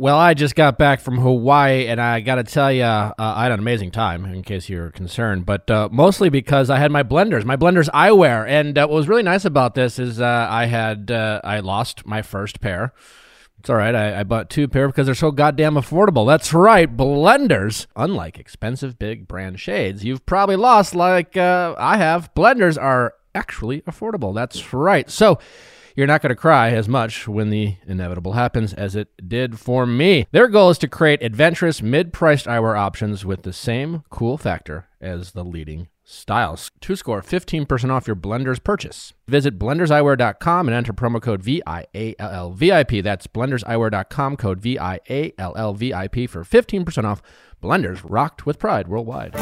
Well, I just got back from Hawaii, and I got to tell you, uh, I had an amazing time. In case you're concerned, but uh, mostly because I had my blenders, my blenders eyewear, and uh, what was really nice about this is uh, I had uh, I lost my first pair. It's all right. I, I bought two pair because they're so goddamn affordable. That's right, blenders. Unlike expensive big brand shades, you've probably lost like uh, I have. Blenders are actually affordable. That's right. So you're not going to cry as much when the inevitable happens as it did for me. Their goal is to create adventurous, mid priced eyewear options with the same cool factor as the leading styles. To score 15% off your Blenders purchase. Visit blenderseyewear.com and enter promo code VIALLVIP. That's blenderseyewear.com, code VIALLVIP for 15% off. Blenders rocked with pride worldwide.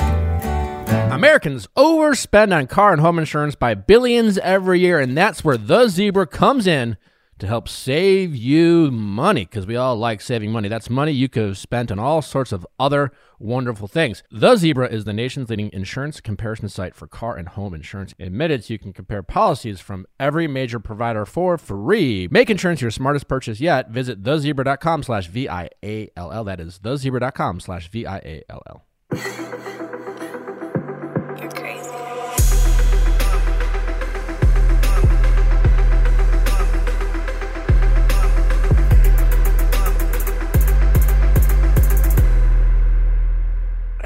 Americans overspend on car and home insurance by billions every year, and that's where the zebra comes in to help save you money because we all like saving money. That's money you could have spent on all sorts of other wonderful things. The Zebra is the nation's leading insurance comparison site for car and home insurance. Admitted, so you can compare policies from every major provider for free. Make insurance your smartest purchase yet. Visit thezebra.com slash V-I-A-L-L. That is thezebra.com slash V-I-A-L-L.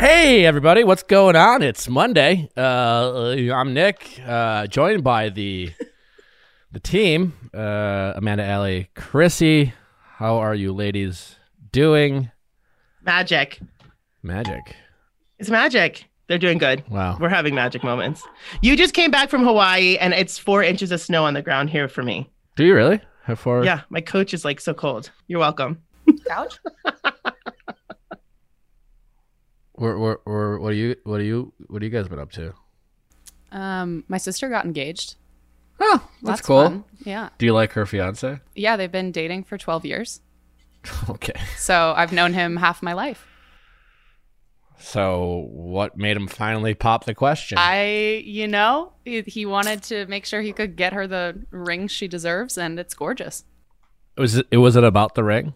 Hey everybody, what's going on? It's Monday. Uh, I'm Nick, uh, joined by the the team, uh, Amanda, Alley, Chrissy. How are you, ladies, doing? Magic. Magic. It's magic. They're doing good. Wow. We're having magic moments. You just came back from Hawaii and it's four inches of snow on the ground here for me. Do you really? How far? Yeah, my coach is like so cold. You're welcome. Couch? Where, where, where, what are you? What are you? What are you guys been up to? Um, my sister got engaged. Oh, that's, cool. fun. Yeah. Do you like her fiance? Yeah, they've been dating for 12 years. okay. So I've known him half my life. So, what made him finally pop the question? I, you know, he, he wanted to make sure he could get her the ring she deserves, and it's gorgeous. was it? Was it about the ring?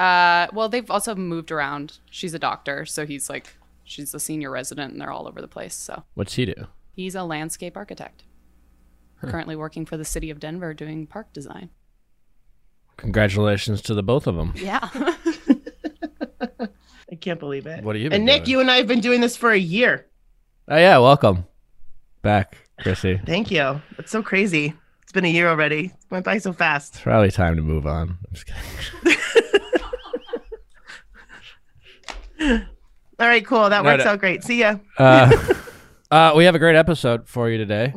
Uh, well, they've also moved around. She's a doctor, so he's like, she's a senior resident, and they're all over the place. So What's he do? he's a landscape architect. Currently working for the city of Denver doing park design. Congratulations to the both of them. Yeah. I can't believe it. What are you And Nick, doing? you and I have been doing this for a year. Oh yeah, welcome back, Chrissy. Thank you. It's so crazy. It's been a year already. It went by so fast. It's probably time to move on. I'm just kidding. All right, cool. That No, works no. out great. See ya. Uh, uh, we have a great episode for you today.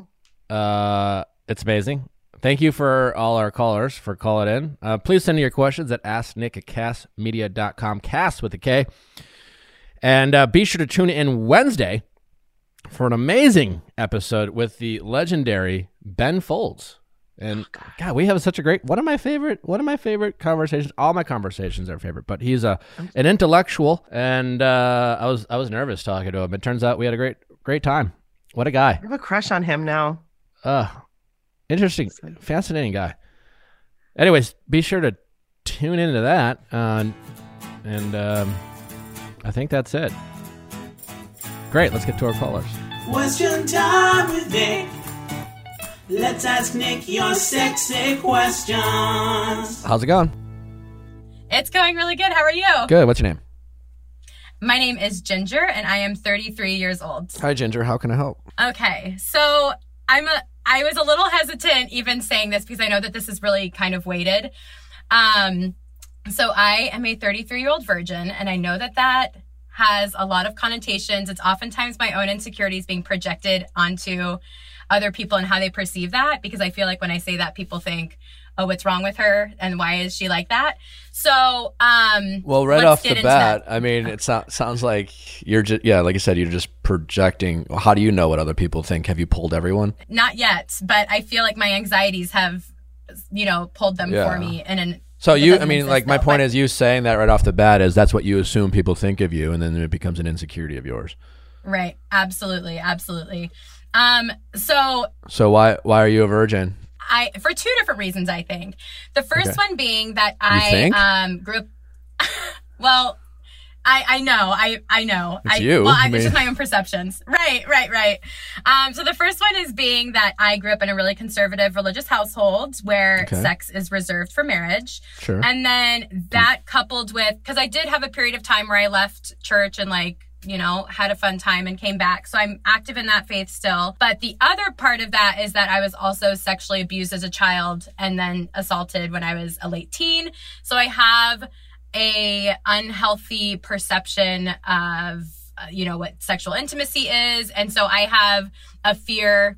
Uh, it's amazing. Thank you for all our callers for calling in. Uh, please send your questions at asknick at kastmedia.com, cast with a K. And uh, be sure to tune in Wednesday for an amazing episode with the legendary Ben Folds. And God, we have such a great one of my favorite one of my favorite conversations. All my conversations are favorite, but he's a an intellectual, and uh, I was I was nervous talking to him. It turns out we had a great great time. What a guy! I have a crush on him now. Uh, interesting, fascinating guy. Anyways, be sure to tune into that. Uh, and um, I think that's it. Great. Let's get to our callers. Question time with Nick. Let's ask Nick your sexy questions. How's it going? It's going really good. How are you? Good. What's your name? My name is Ginger and I am 33 years old. Hi, Ginger. How can I help? Okay. So I'm a I was a little hesitant even saying this because I know that this is really kind of weighted. Um so I am a 33 year old virgin and I know that that has a lot of connotations. It's oftentimes my own insecurities being projected onto other people and how they perceive that because I feel like when I say that people think, "Oh, what's wrong with her and why is she like that?" So, um Well, right off the bat, that. I mean, it so- sounds like you're just, yeah, like I said, you're just projecting. How do you know what other people think? Have you pulled everyone? Not yet, but I feel like my anxieties have, you know, pulled them Yeah. for me. And an, So you, I mean, like my though, point but- is, you saying that right off the bat is that's what you assume people think of you, and then it becomes an insecurity of yours. right, absolutely, absolutely. Um, so So why why are you a virgin? I for two different reasons, I think. The first Okay. one being that I um grew up. Well, I, I know, I, I know. It's I, you. Well, I, I mean- it's just my own perceptions. Right, right, right. Um, so the first one is being that I grew up in a really conservative religious household where Okay. sex is reserved for marriage. Sure. And then that coupled with, because I did have a period of time where I left church and like, you know, had a fun time and came back. So I'm active in that faith still. But the other part of that is that I was also sexually abused as a child and then assaulted when I was a late teen. So I have a unhealthy perception of, uh, you know, what sexual intimacy is. And so I have a fear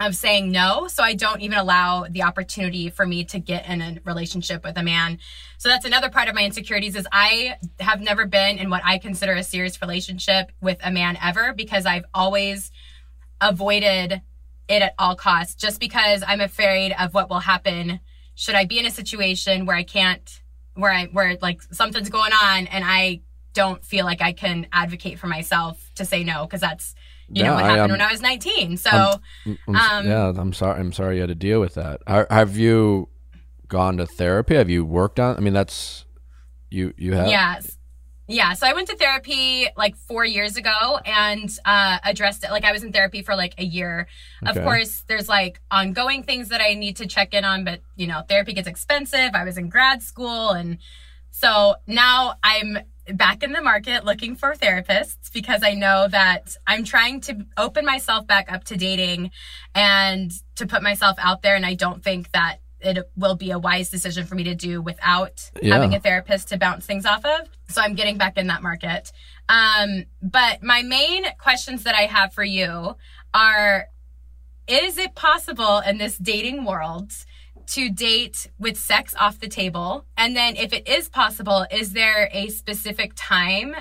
of saying no. So I don't even allow the opportunity for me to get in a relationship with a man. So that's another part of my insecurities is I have never been in what I consider a serious relationship with a man ever because I've always avoided it at all costs just because I'm afraid of what will happen should I be in a situation where I can't where I where like something's going on and I don't feel like I can advocate for myself to say no because that's you know Yeah, what I, happened um, when I was 19. So I'm- I'm Um, yeah, I'm sorry. I'm sorry you had to deal with that. Are, have you gone to therapy? Have you worked on? I mean, that's you. You have. Yes. Yeah. So I went to therapy like four years ago and uh, addressed it. Like I was in therapy for like a year. Of course, there's like ongoing things that I need to check in on, but you know, therapy gets expensive. I was in grad school. And so now I'm back in the market looking for therapists because I know that I'm trying to open myself back up to dating and to put myself out there. And I don't think that it will be a wise decision for me to do without Yeah. having a therapist to bounce things off of. So I'm getting back in that market. Um, but my main questions that I have for you are Is it possible in this dating world to date with sex off the table? And then, if it is possible, is there a specific time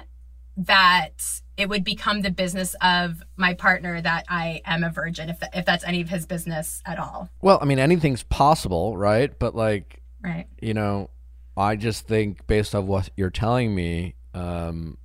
that it would become the business of my partner that I am a virgin, if, if that's any of his business at all? Well, I mean, anything's possible, right? But like, Right. you know, I just think based on what you're telling me, um,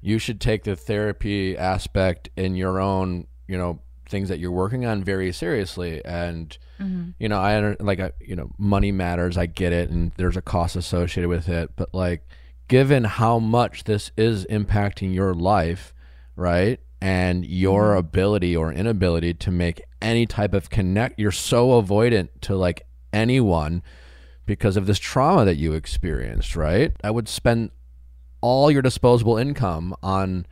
you should take the therapy aspect in your own, you know, things that you're working on very seriously. And Mm-hmm. you know, I like, I, you know, money matters. I get it, and there's a cost associated with it. But like, given how much this is impacting your life, right? And your mm-hmm. ability or inability to make any type of connect, you're so avoidant to like anyone because of this trauma that you experienced, right? I would spend all your disposable income on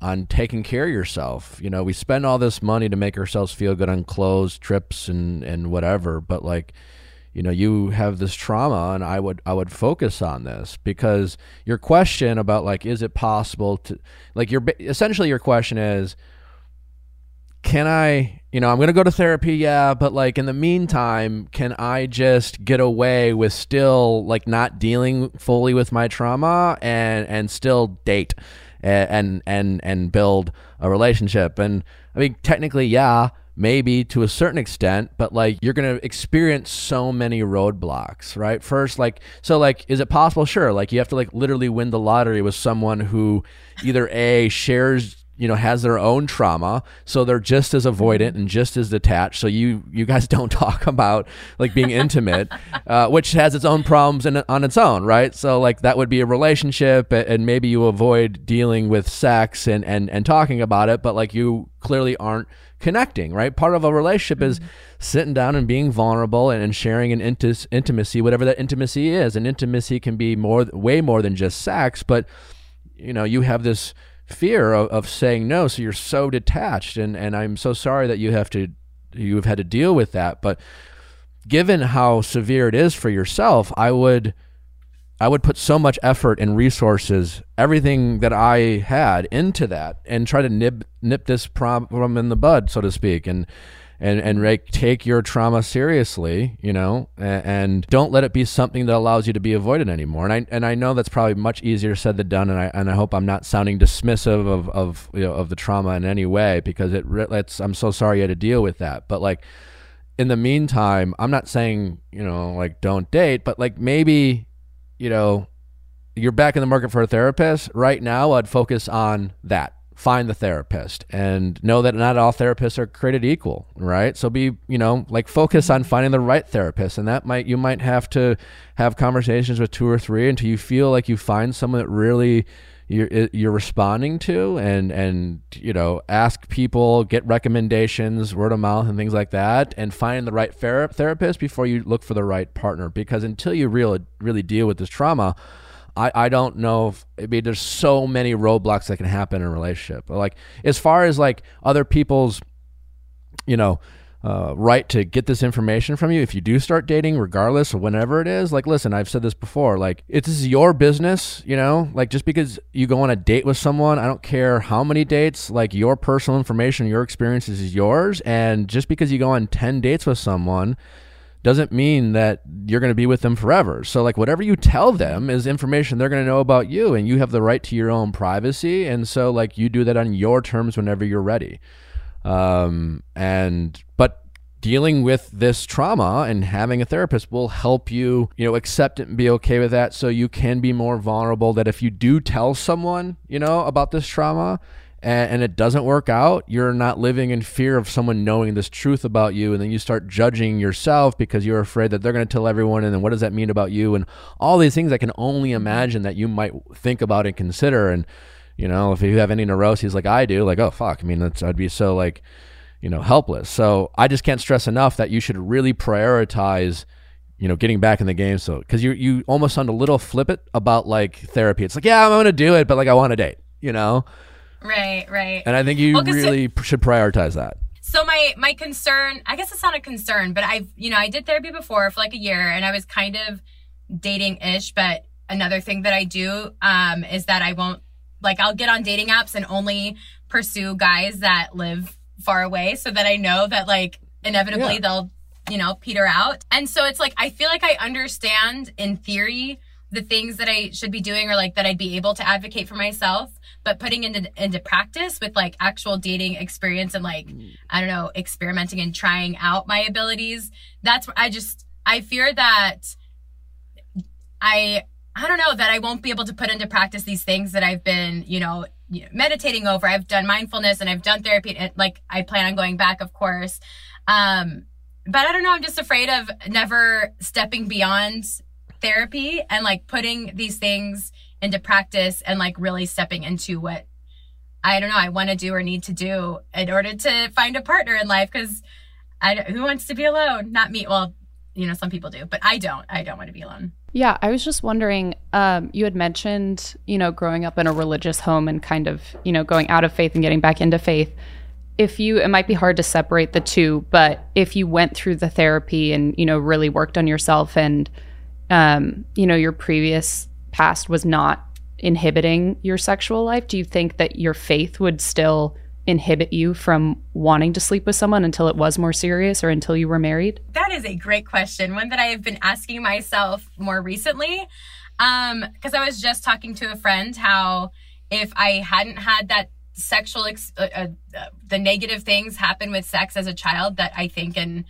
on taking care of yourself. You know, we spend all this money to make ourselves feel good on clothes, trips and and whatever, but like you know, you have this trauma and I would I would focus on this because your question about like is it possible to like your essentially your question is can I, you know, I'm going to go to therapy, yeah, but like in the meantime, can I just get away with still like not dealing fully with my trauma and and still date and and and, build a relationship? And I mean, technically, yeah, maybe to a certain extent, but like you're going to experience so many roadblocks, right? First, like so like is it possible? Sure, like you have to like literally win the lottery with someone who either A shares you know has their own trauma. So they're just as avoidant and just as detached. So you you guys don't talk about like being intimate uh, which has its own problems in, on its own right? So like that would be a relationship and maybe you avoid dealing with sex and and and talking about it but like you clearly aren't connecting right? Part of a relationship is sitting down and being vulnerable and, and sharing an intis- intimacy whatever that intimacy is. And intimacy can be more way more than just sex but you know you have this fear of, of saying no so you're so detached and and i'm so sorry that you have to you've had to deal with that but given how severe it is for yourself i would i would put so much effort and resources everything that i had into that and try to nip nip this problem in the bud so to speak and and and like take your trauma seriously, you know, and, and don't let it be something that allows you to be avoided anymore. And I and I know that's probably much easier said than done. And I and I hope I'm not sounding dismissive of of you know of the trauma in any way because it it's I'm so sorry you had to deal with that. But like in the meantime, I'm not saying you know like don't date, but like maybe you know you're back in the market for a therapist right now. I'd focus on that find the therapist and know that not all therapists are created equal, right? So be, you know, like focus on mm-hmm. finding the right therapist and that might you might have to have conversations with two or three until you feel like you find someone that really you're you're responding to and and you know ask people get recommendations word of mouth and things like that and find the right ther- therapist before you look for the right partner because until you really really deal with this trauma I, I don't know if I mean there's so many roadblocks that can happen in a relationship. Like as far as like other people's, you know, uh, right to get this information from you if you do start dating, regardless of whenever it is. Like, listen, I've said this before. Like, this is your business, you know. Like, just because you go on a date with someone, I don't care how many dates. Like, your personal information, your experiences is yours, and just because you go on ten dates with someone doesn't mean that you're going to be with them forever. So, like, whatever you tell them is information they're going to know about you, and you have the right to your own privacy. And so, like, you do that on your terms whenever you're ready. Um, and, but dealing with this trauma and having a therapist will help you, you know, accept it and be okay with that so you can be more vulnerable. That if you do tell someone, you know, about this trauma, and, it doesn't work out, you're not living in fear of someone knowing this truth about you. And then you start judging yourself because you're afraid that they're going to tell everyone. And then what does that mean about you? And all these things I can only imagine that you might think about and consider. And, you know, if you have any neuroses like I do, like, oh, fuck, I mean, that's, I'd be so like, you know, helpless. So I just can't stress enough that you should really prioritize you know, getting back in the game. So, because you you almost sound a little flippant about like therapy. It's like, yeah, I'm going to do it, but like I want a date, you know. Right, right. And I think you Well, really p should prioritize that. So my my concern, I guess it's not a concern, but I've you know I did therapy before for like a year, and I was kind of dating ish. But another thing that I do um, is that I won't like I'll get on dating apps and only pursue guys that live far away, so that I know that like inevitably Yeah. they'll you know peter out. And so it's like I feel like I understand in theory the things that I should be doing or like that I'd be able to advocate for myself, but putting into into practice with like actual dating experience and like I don't know, experimenting and trying out my abilities. That's where I just I fear that I I don't know that I won't be able to put into practice these things that I've been, you know, you know, meditating over. I've done mindfulness and I've done therapy and like I plan on going back, of course. Um but I don't know, I'm just afraid of never stepping beyond therapy and like putting these things into practice and like really stepping into what I don't know I want to do or need to do in order to find a partner in life because I who wants to be alone? Not me. Well, you know some people do, but I don't. I don't want to be alone. Yeah, I was just wondering. Um, you had mentioned, you know, growing up in a religious home and kind of, you know, going out of faith and getting back into faith. If you, it might be hard to separate the two, but if you went through the therapy and you know really worked on yourself and, um, you know, your previous past was not inhibiting your sexual life, do you think that your faith would still inhibit you from wanting to sleep with someone until it was more serious or until you were married? That is a great question, one that I have been asking myself more recently. Um, because I was just talking to a friend how if I hadn't had that sexual, ex- uh, uh, the negative things happen with sex as a child that I think in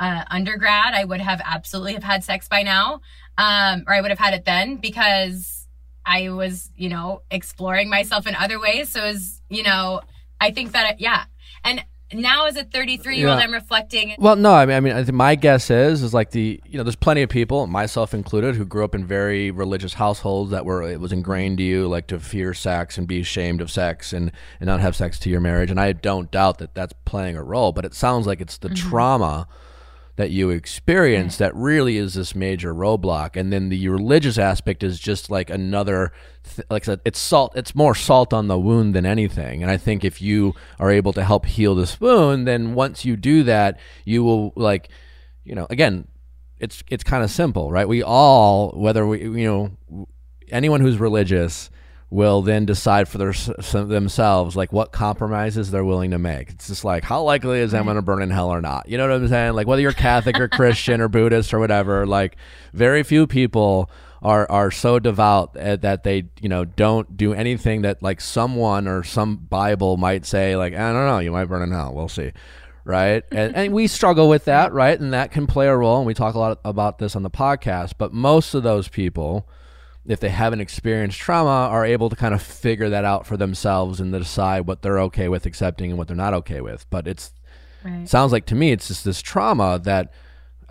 uh, undergrad I would have absolutely have had sex by now, um, or I would have had it then because I was, you know, exploring myself in other ways. So it was, you know, I think that yeah, and now as a 33 year old, Yeah. I'm reflecting. Well, no, I mean, I mean, my guess is is like the you know, there's plenty of people, myself included, who grew up in very religious households that were it was ingrained to you like to fear sex and be ashamed of sex and and not have sex to your marriage, and I don't doubt that that's playing a role, but it sounds like it's the trauma that you experience that really is this major roadblock. And then the religious aspect is just like another th- like I said, it's salt it's more salt on the wound than anything. And i think if you are able to help heal this wound then once you do that you will like you know again it's it's kind of simple right? We all whether we you know anyone who's religious will then decide for their, themselves like what compromises they're willing to make. It's just like how likely is I'm going to burn in hell or not. You know what I'm saying? Like whether you're Catholic or Christian or Buddhist or whatever, like very few people are are so devout uh, that they you know don't do anything that like someone or some Bible might say like I don't know you might burn in hell. We'll see right? And, and we struggle with that, right? And that can play a role. And we talk a lot about this on the podcast. But most of those people, if they haven't experienced trauma, are able to kind of figure that out for themselves and decide what they're okay with accepting and what they're not okay with. But it's Right. sounds like to me it's just this trauma that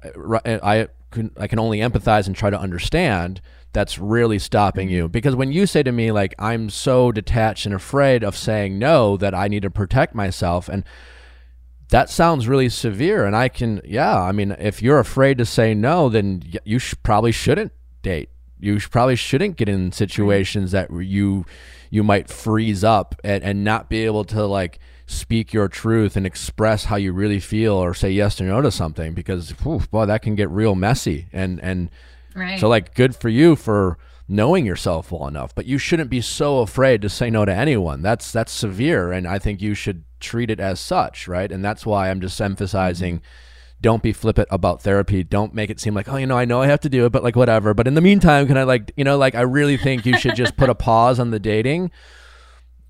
uh, I, I can I can only empathize and try to understand that's really stopping you because when you say to me like I'm so detached and afraid of saying no that I need to protect myself and that sounds really severe and I can yeah I mean if you're afraid to say no then you sh- probably shouldn't date you probably shouldn't get in situations that you you might freeze up and, and not be able to like speak your truth and express how you really feel or say yes or no to something because whew, boy that can get real messy and and Right. so like good for you for knowing yourself well enough, but you shouldn't be so afraid to say no to anyone. That's that's severe and I think you should treat it as such, right? And that's why I'm just mm-hmm. emphasizing don't be flippant about therapy. Don't make it seem like, oh, you know, I know I have to do it, but like whatever. But in the meantime, can I like, you know, like I really think you should just put a pause on the dating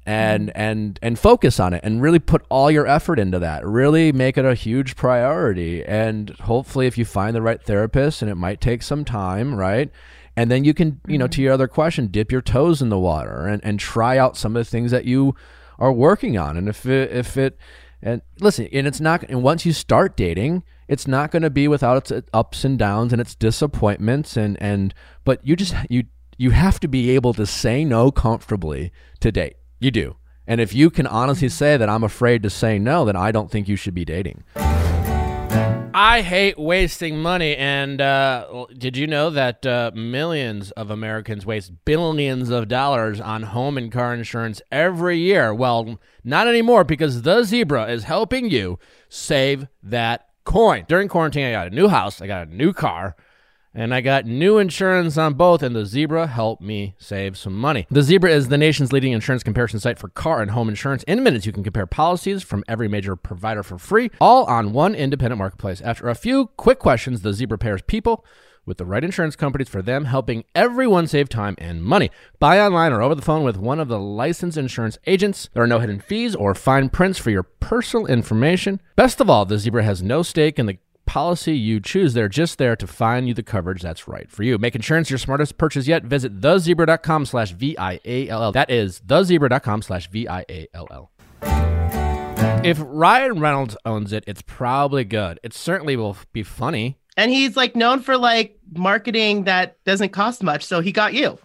and mm-hmm. and and focus on it and really put all your effort into that. Really make it a huge priority. And hopefully if you find the right therapist and it might take some time right? And then you can you know to mm-hmm. your other question dip your toes in the water and and try out some of the things that you are working on. And if it if it and listen and it's not and once you start dating it's not going to be without its ups and downs and its disappointments and and but you just you you have to be able to say no comfortably to date you do. And if you can honestly say that I'm afraid to say no, then I don't think you should be dating. I hate wasting money. And uh, did you know that uh, millions of Americans waste billions of dollars on home and car insurance every year? Well, not anymore because the Zebra is helping you save that coin. During quarantine, I got a new house, I got a new car. And I got new insurance on both, and the Zebra helped me save some money. The Zebra is the nation's leading insurance comparison site for car and home insurance. In minutes, you can compare policies from every major provider for free, all on one independent marketplace. After a few quick questions, the Zebra pairs people with the right insurance companies for them, helping everyone save time and money. Buy online or over the phone with one of the licensed insurance agents. There are no hidden fees or fine prints for your personal information. Best of all, the Zebra has no stake in the policy you choose. They're just there to find you the coverage that's right for you. Make insurance your smartest purchase yet. Visit thezebra.com slash V-I-A-L-L. That is thezebra.com slash V-I-A-L-L. If Ryan Reynolds owns it, it's probably good. It certainly will be funny. And he's like known for like marketing that doesn't cost much. So he got you.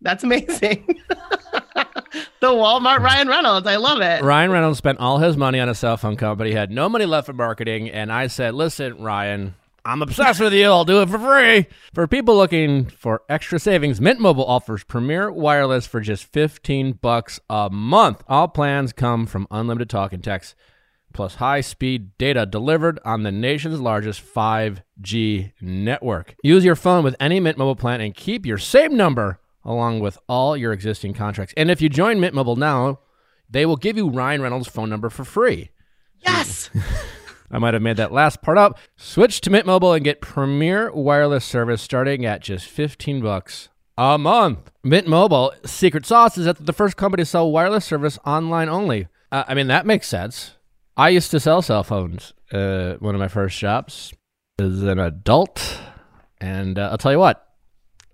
That's amazing. the Walmart Ryan Reynolds. I love it. Ryan Reynolds spent all his money on a cell phone company, had no money left for marketing, and I said, "Listen, Ryan, I'm obsessed with you. I'll do it for free." For people looking for extra savings, Mint Mobile offers Premier Wireless for just 15 bucks a month. All plans come from unlimited talk and text plus high-speed data delivered on the nation's largest 5G network. Use your phone with any Mint Mobile plan and keep your same number along with all your existing contracts. And if you join Mint Mobile now, they will give you Ryan Reynolds' phone number for free. Yes. I might have made that last part up. Switch to Mint Mobile and get premier wireless service starting at just 15 bucks a month. Mint Mobile secret sauce is that the first company to sell wireless service online only. Uh, I mean that makes sense. I used to sell cell phones. Uh, one of my first jobs as an adult, and uh, I'll tell you what,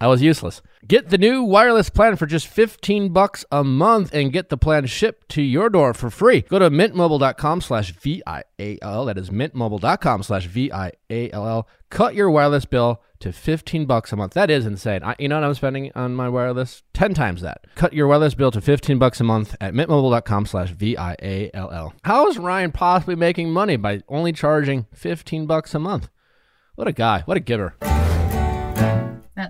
I was useless. Get the new wireless plan for just 15 bucks a month and get the plan shipped to your door for free. Go to mintmobile.com slash V-I-A-L. That is mintmobile.com slash V-I-A-L-L. Cut your wireless bill to 15 bucks a month. That is insane. I, you know what I'm spending on my wireless? 10 times that. Cut your wireless bill to 15 bucks a month at mintmobile.com slash V-I-A-L-L. How is Ryan possibly making money by only charging 15 bucks a month? What a guy. What a giver.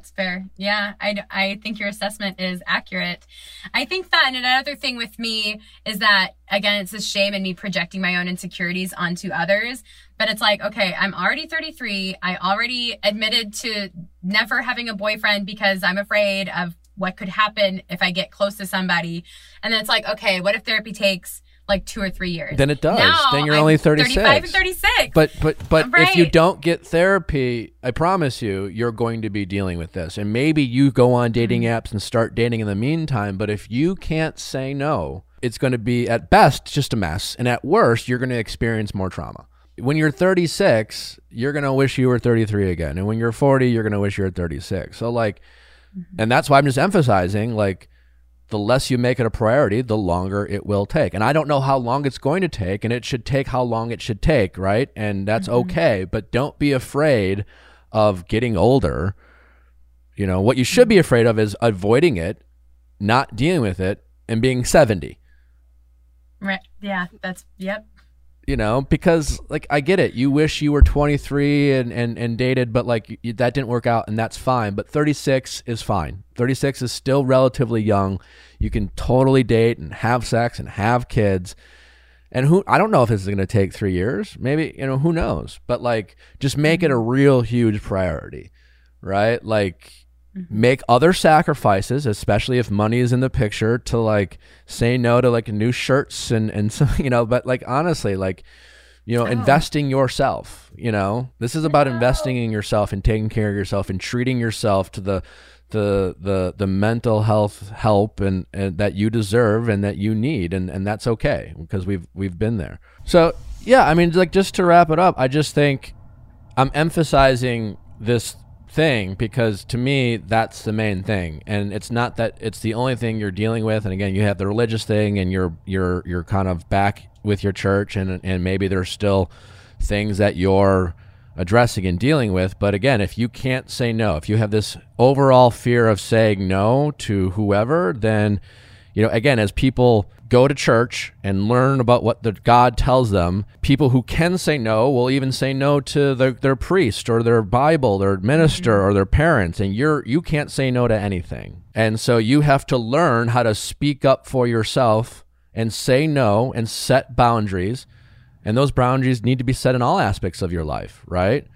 That's fair. Yeah, I, I think your assessment is accurate. I think that, and another thing with me is that, again, it's a shame in me projecting my own insecurities onto others. But it's like, okay, I'm already 33. I already admitted to never having a boyfriend because I'm afraid of what could happen if I get close to somebody. And then it's like, okay, what if therapy takes like two or three years? Then it does. Now Then you're I'm only 36. 35 and 36. But but but if you don't get therapy, I promise you, you're going to be dealing with this. And maybe you go on dating Mm-hmm. apps and start dating in the meantime. But if you can't say no, it's going to be at best just a mess, and at worst, you're going to experience more trauma. When you're 36, you're going to wish you were 33 again, and when you're 40, you're going to wish you were 36. So like. And that's why I'm just emphasizing like the less you make it a priority, the longer it will take. And I don't know how long it's going to take, and it should take how long it should take, right? And that's mm-hmm. okay, but don't be afraid of getting older. You know, what you should be afraid of is avoiding it, not dealing with it, and being 70. Right. Yeah, that's yep. You know because like i get it. You wish you were 23 and and, and dated but like you, that didn't work out and that's fine. But 36 is fine. 36 is still relatively young. You can totally date and have sex and have kids. And who i don't know if this is going to take three years. Maybe you know who knows? But like just make it a real huge priority right? Like Mm-hmm. make other sacrifices especially if money is in the picture to like say no to like new shirts and and so you know but like honestly like you know investing yourself you know? This is about investing in yourself and taking care of yourself and treating yourself to the the the the mental health help and, and that you deserve and that you need and and that's okay because we've we've been there. So yeah i mean like just to wrap it up i just think i'm emphasizing this thing because to me that's the main thing. And it's not that it's the only thing you're dealing with. And again you have the religious thing and you're you're you're kind of back with your church and and maybe there's still things that you're addressing and dealing with. But again if you can't say no if you have this overall fear of saying no to whoever then you know again as people go to church and learn about what the god tells them people who can say no will even say no to their, their priest or their bible their minister mm-hmm. or their parents and you're you can't say no to anything. And so you have to learn how to speak up for yourself and say no and set boundaries. And those boundaries need to be set in all aspects of your life right?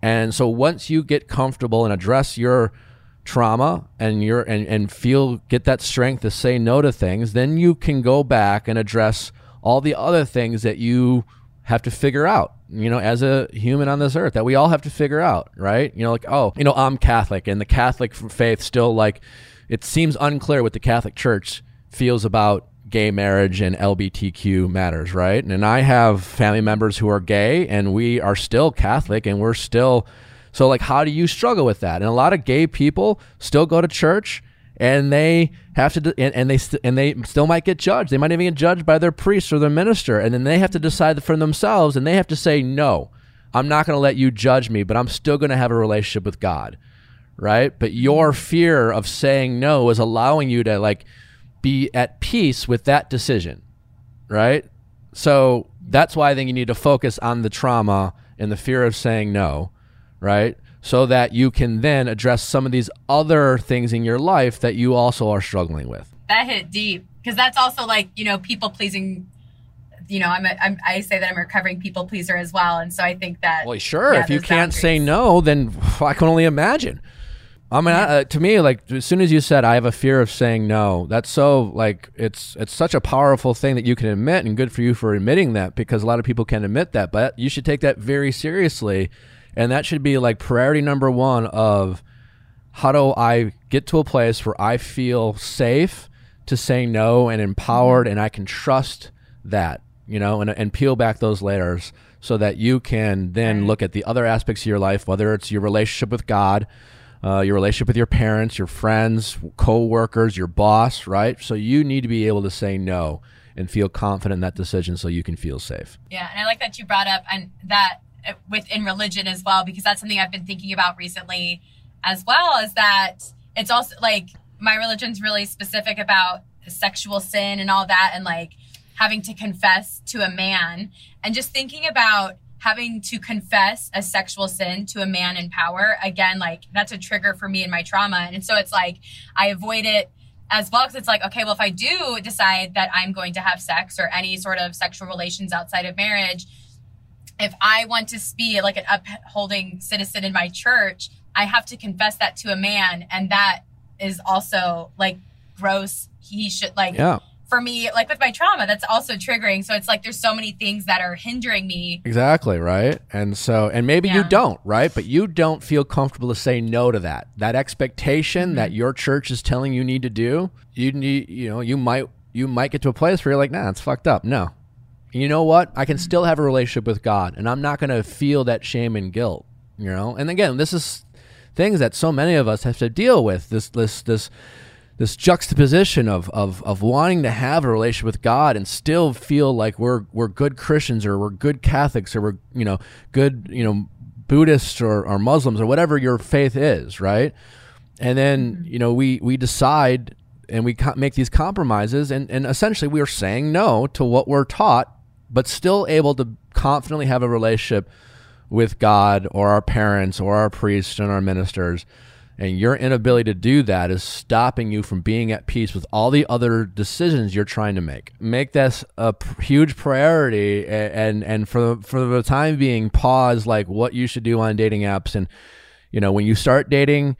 And so once you get comfortable and address your trauma and your and, and feel get that strength to say no to things, then you can go back and address all the other things that you have to figure out, you know, as a human on this earth that we all have to figure out, right? You know, like, oh, you know, I'm Catholic and the Catholic faith still like it seems unclear what the Catholic Church feels about gay marriage and LBTQ matters, right? And I have family members who are gay and we are still Catholic and we're still so like how do you struggle with that? And a lot of gay people still go to church and they have to and, and they st- and they still might get judged. They might even get judged by their priest or their minister and then they have to decide for themselves and they have to say no. I'm not going to let you judge me, but I'm still going to have a relationship with God. Right? But your fear of saying no is allowing you to like be at peace with that decision. Right? So that's why I think you need to focus on the trauma and the fear of saying no, right? So that you can then address some of these other things in your life that you also are struggling with. That hit deep because that's also like you know people pleasing. You know, I'm, a, I'm I say that I'm a recovering people pleaser as well, and so I think that. Well, sure. yeah, if you can't say no, then I can only imagine. I mean, I, uh, to me, like as soon as you said I have a fear of saying no, that's so like it's it's such a powerful thing that you can admit, and good for you for admitting that because a lot of people can admit that, but you should take that very seriously, and that should be like priority number one of how do I get to a place where I feel safe to say no and empowered, and I can trust that, you know, and and peel back those layers so that you can then look at the other aspects of your life, whether it's your relationship with God uh, your relationship with your parents, your friends, co-workers, your boss, right? So you need to be able to say no and feel confident in that decision so you can feel safe. Yeah, and I like that you brought up and that within religion as well because that's something I've been thinking about recently as well is that it's also like my religion's really specific about sexual sin and all that and like having to confess to a man and just thinking about having to confess a sexual sin to a man in power again like that's a trigger for me in my trauma and so it's like I avoid it as well because it's like okay well if I do decide that I'm going to have sex or any sort of sexual relations outside of marriage if I want to be like an upholding citizen in my church, I have to confess that to a man. And that is also like gross. He should like, Yeah, for me, like with my trauma, that's also triggering. So it's like there's so many things that are hindering me. exactly, right? And so and maybe you don't, right? But you don't feel comfortable to say no to that. That expectation that mm-hmm. your church is telling you need to do, you need, you know, you might you might get to a place where you're like, "Nah, it's fucked up." No. You know what? I can still have a relationship with God and I'm not going to feel that shame and guilt, you know? And again, this is things that so many of us have to deal with. This this this this juxtaposition of, of of wanting to have a relationship with God and still feel like we're we're good Christians or we're good Catholics or we're you know good you know Buddhists or, or Muslims or whatever your faith is, right? And then mm-hmm. you know we we decide and we make these compromises and, and essentially we are saying no to what we're taught but still able to confidently have a relationship with God or our parents or our priests and our ministers and your inability to do that is stopping you from being at peace with all the other decisions you're trying to make. Make this a huge priority, and and, for for the time being, pause like what you should do on dating apps. And you know, when you start dating,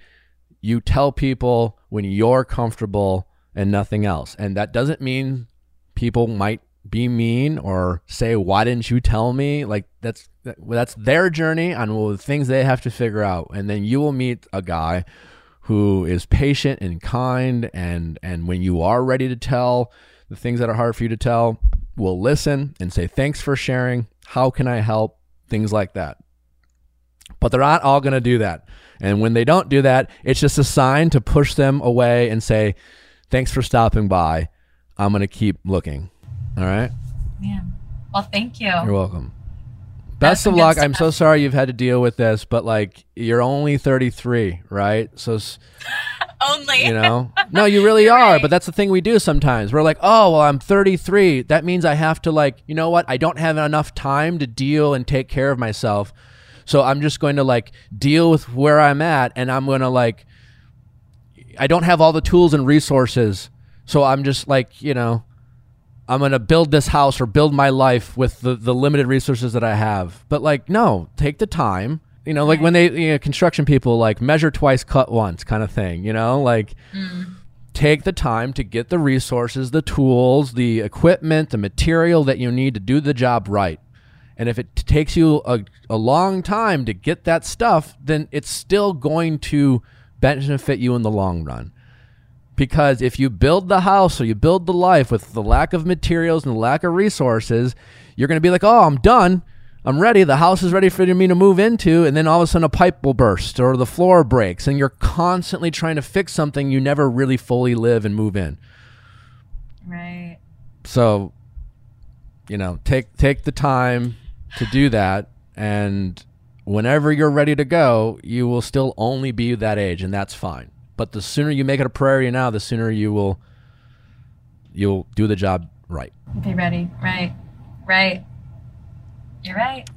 you tell people when you're comfortable and nothing else. And that doesn't mean people might be mean or say why didn't you tell me? Like that's that's their journey on the things they have to figure out. And then you will meet a guy who is patient and kind and and when you are ready to tell the things that are hard for you to tell will listen and say thanks for sharing. How can i help? Things like that. But they're not all going to do that. And when they don't do that it's just a sign to push them away and say thanks for stopping by. I'm going to keep looking all right. Man. Well, thank you. You're welcome. Best of luck. I'm so sorry you've had to deal with this, but like you're only 33, right? So s- Only. you know, no, you really are. right. But that's the thing we do sometimes. We're like, oh, well, I'm 33. That means I have to like, you know what? I don't have enough time to deal and take care of myself. So I'm just going to like deal with where I'm at, and I'm going to like, I don't have all the tools and resources. So I'm just like, you know, I'm going to build this house or build my life with the, the limited resources that I have. But like, no, take the time. You know, like when they, you know, construction people like measure twice, cut once kind of thing, you know, like mm-hmm. take the time to get the resources, the tools, the equipment, the material that you need to do the job right. And if it t- takes you a, a long time to get that stuff, then it's still going to benefit you in the long run because if you build the house or you build the life with the lack of materials and the lack of resources, you're going to be like, "Oh, I'm done. I'm ready. The house is ready for me to move into." And then all of a sudden a pipe will burst or the floor breaks and you're constantly trying to fix something you never really fully live and move in. Right. So, you know, take take the time to do that and whenever you're ready to go, you will still only be that age and that's fine. But the sooner you make it a priority now, the sooner you will you'll do the job right. Be ready. Right. Right. You're right.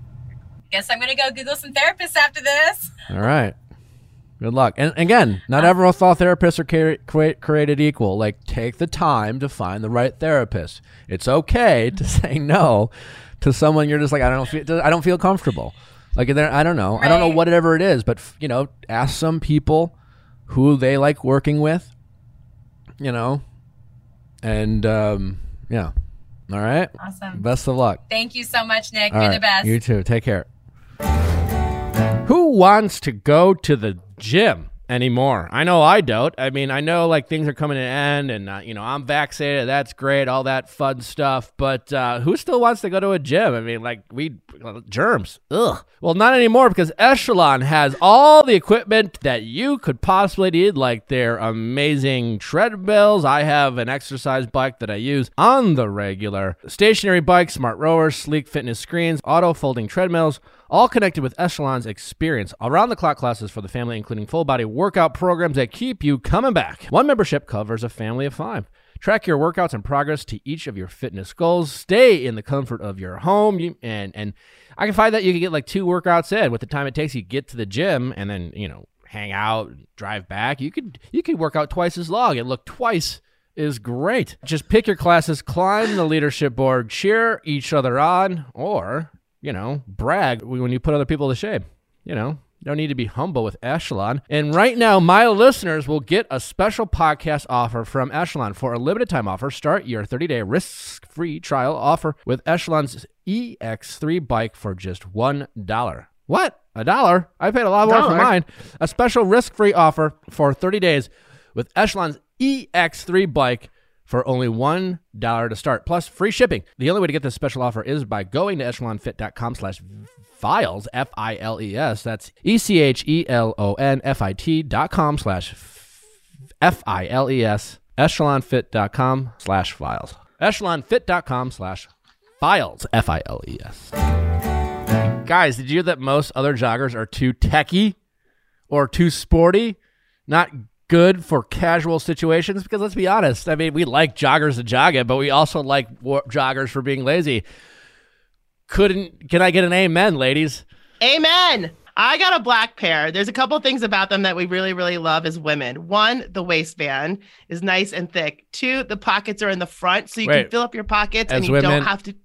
Guess I'm gonna go Google some therapists after this. All right. Good luck. And again, not uh-huh. everyone thought therapists are cre- cre- created equal. Like, take the time to find the right therapist. It's okay to say no to someone you're just like, I don't feel, I don't feel comfortable. Like, I don't know, I don't know whatever it is, but you know, ask some people who they like working with. You know, and um, yeah. All right. Awesome. Best of luck. Thank you so much, Nick. All You're right. the best. You too. Take care. Who wants to go to the gym anymore? I know I don't. I mean, I know like things are coming to an end and, uh, you know, I'm vaccinated. That's great. All that fun stuff. But uh, who still wants to go to a gym? I mean, like, we, germs. Ugh. Well, not anymore because Echelon has all the equipment that you could possibly need, like their amazing treadmills. I have an exercise bike that I use on the regular. Stationary bikes, smart rowers, sleek fitness screens, auto folding treadmills, all connected with Echelon's experience. Around the clock classes for the family, including full body workout programs that keep you coming back. One membership covers a family of five. Track your workouts and progress to each of your fitness goals. Stay in the comfort of your home. You, and and I can find that you can get like two workouts in with the time it takes you to get to the gym and then, you know, hang out, drive back. You could you could work out twice as long and look twice is great. Just pick your classes, climb the leadership board, cheer each other on, or, you know, brag when you put other people to shame. You know, don't need to be humble with Echelon. And right now, my listeners will get a special podcast offer from Echelon for a limited time offer. Start your 30 day risk free trial offer with Echelon's EX3 bike for just $1. What? A dollar? I paid a lot more for mine. A special risk free offer for 30 days with Echelon's EX3 bike for only $1 to start, plus free shipping. The only way to get this special offer is by going to echelonfit.com slash files, F I L E S. That's E C H E L O N F I T dot com slash F I L E S, echelonfit.com slash files. Echelonfit.com slash files, F I L E S. Guys, did you hear that most other joggers are too techy or too sporty? Not good for casual situations? Because let's be honest, I mean, we like joggers to jog it, but we also like wa- joggers for being lazy. Couldn't, can I get an amen, ladies? Amen. I got a black pair. There's a couple things about them that we really, really love as women. One, the waistband is nice and thick. Two, the pockets are in the front, so you Wait. can fill up your pockets and you women- don't have to.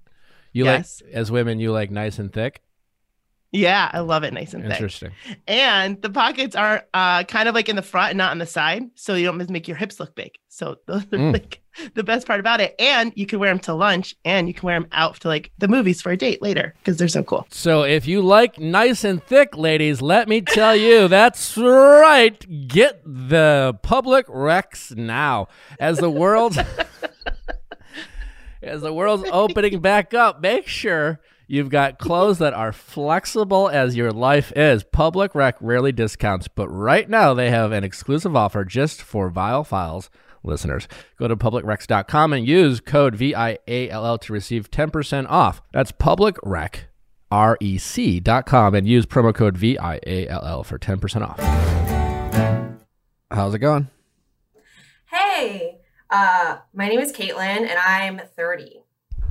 You Yes. like, as women, you like nice and thick? Yeah, I love it nice and thick. Interesting. And the pockets are uh, kind of like in the front and not on the side, so you don't make your hips look big. So those are Mm. like the best part about it. And you can wear them to lunch, and you can wear them out to like the movies for a date later because they're so cool. So if you like nice and thick, ladies, let me tell you, that's right. Get the Public Rec now. As the world. as the world's opening back up, make sure you've got clothes that are flexible as your life is. Public Rec rarely discounts, but right now they have an exclusive offer just for Viall Files listeners. Go to publicrec.com and use code VIALL to receive 10% off. That's publicrec rec.com and use promo code VIALL for 10% off. How's it going? Hey, uh, my name is Caitlin and I'm 30.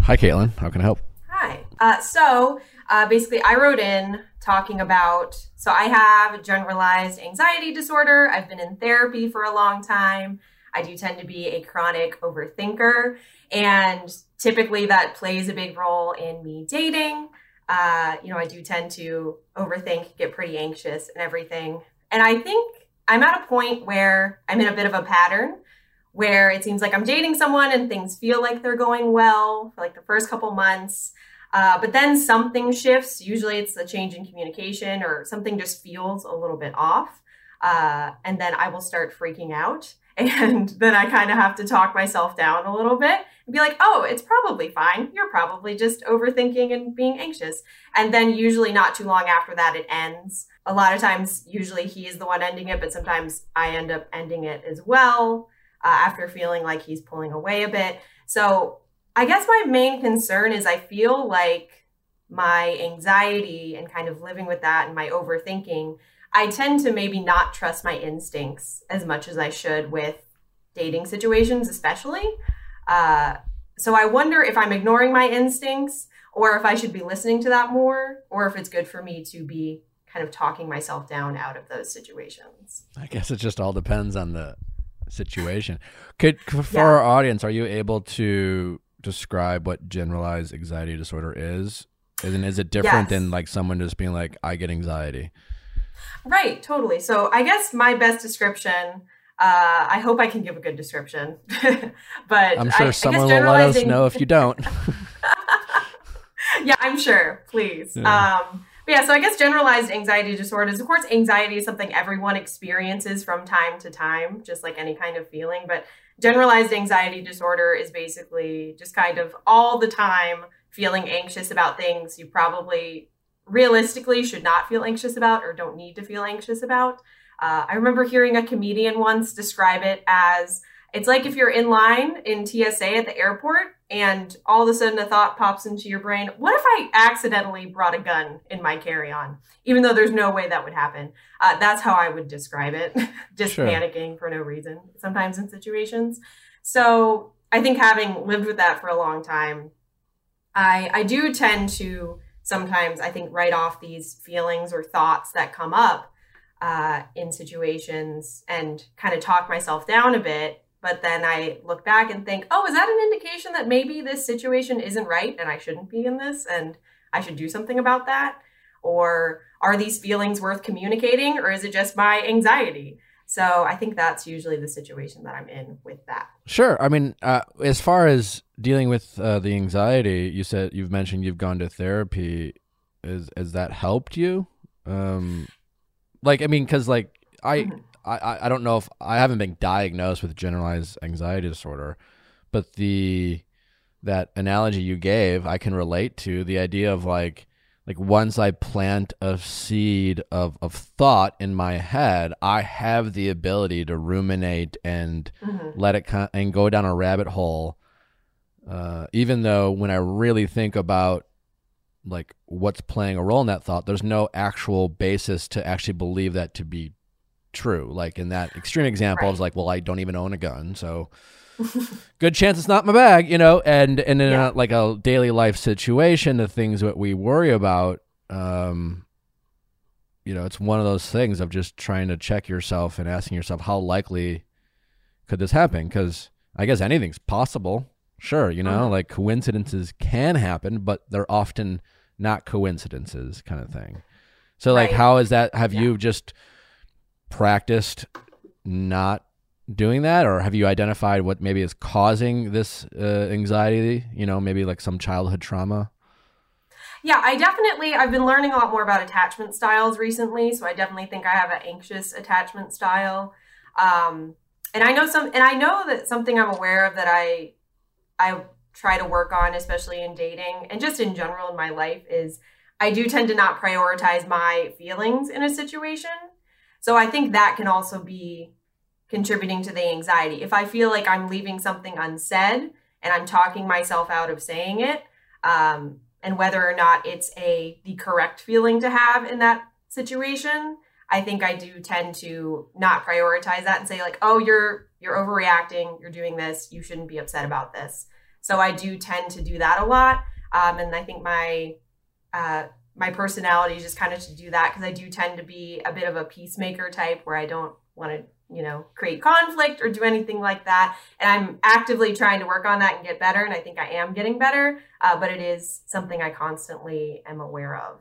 Hi, Caitlin. How can I help? Hi. Uh, so uh, basically, I wrote in talking about so I have generalized anxiety disorder. I've been in therapy for a long time. I do tend to be a chronic overthinker, and typically that plays a big role in me dating. Uh, you know, I do tend to overthink, get pretty anxious, and everything. And I think I'm at a point where I'm in a bit of a pattern where it seems like I'm dating someone and things feel like they're going well for like the first couple months. Uh, but then something shifts. Usually it's a change in communication or something just feels a little bit off. Uh, and then I will start freaking out. And then I kind of have to talk myself down a little bit and be like, oh, it's probably fine. You're probably just overthinking and being anxious. And then usually not too long after that, it ends. A lot of times, usually he is the one ending it, but sometimes I end up ending it as well uh, after feeling like he's pulling away a bit. So I guess my main concern is I feel like my anxiety and kind of living with that and my overthinking, I tend to maybe not trust my instincts as much as I should with dating situations, especially. Uh, so I wonder if I'm ignoring my instincts or if I should be listening to that more or if it's good for me to be kind of talking myself down out of those situations. I guess it just all depends on the situation. Could for Yeah. our audience, are you able to describe what generalized anxiety disorder is? And is it different Yes. than like someone just being like, I get anxiety? Right, totally. So I guess my best description. Uh, I hope I can give a good description, but I'm I- I sure guess someone will let us know if you don't. yeah, I'm sure. Please. Um, but yeah, so I guess generalized anxiety disorder is, Of course, anxiety is something everyone experiences from time to time, just like any kind of feeling. But generalized anxiety disorder is basically just kind of all the time feeling anxious about things you probably realistically should not feel anxious about or don't need to feel anxious about. Uh, I remember hearing a comedian once describe it as it's like if you're in line in TSA at the airport and all of a sudden a thought pops into your brain, what if I accidentally brought a gun in my carry on? Even though there's no way that would happen. Uh, that's how I would describe it. Just Sure. panicking for no reason, sometimes in situations. So I think having lived with that for a long time, I, I do tend to sometimes, I think, write off these feelings or thoughts that come up uh, in situations and kind of talk myself down a bit. But then I look back and think, oh, is that an indication that maybe this situation isn't right and I shouldn't be in this and I should do something about that? Or are these feelings worth communicating or is it just my anxiety? So I think that's usually the situation that I'm in with that. Sure. I mean, uh, as far as dealing with uh, the anxiety, you said you've mentioned you've gone to therapy. Is has that helped you? Um, like, I mean, because like I, Mhm. I, I- don't know if I haven't been diagnosed with generalized anxiety disorder, but the that analogy you gave, I can relate to the idea of like like once I plant a seed of, of thought in my head, I have the ability to ruminate and Mm-hmm. let it con- and go down a rabbit hole. Uh, even though when I really think about like what's playing a role in that thought, there's no actual basis to actually believe that to be true. Like in that extreme example, I was like, well, I don't even own a gun, so good chance it's not my bag, you know. And and in Yeah. a, like a daily life situation, the things that we worry about, um, you know, it's one of those things of just trying to check yourself and asking yourself how likely could this happen? Because I guess anything's possible. Sure, you know, Mhm. like coincidences can happen, but they're often not coincidences, kind of thing. So, like, Right. how is that? Have Yeah. you just practiced not doing that, or have you identified what maybe is causing this uh, anxiety? You know, maybe like some childhood trauma. Yeah, I definitely I've been learning a lot more about attachment styles recently, so I definitely think I have an anxious attachment style. Um, and I know some and I know that something I'm aware of that I I try to work on especially in dating and just in general in my life is I do tend to not prioritize my feelings in a situation. So I think that can also be contributing to the anxiety. If I feel like I'm leaving something unsaid and I'm talking myself out of saying it, um, and whether or not it's a the correct feeling to have in that situation i think i do tend to not prioritize that and say like oh you're you're overreacting. You're doing this. You shouldn't be upset about this. So i do tend to do that a lot. Um, and i think my uh, my personality is just kind of to do that because i do tend to be a bit of a peacemaker type where i don't want to you know create conflict or do anything like that and i'm actively trying to work on that and get better and i think i am getting better uh, but it is something i constantly am aware of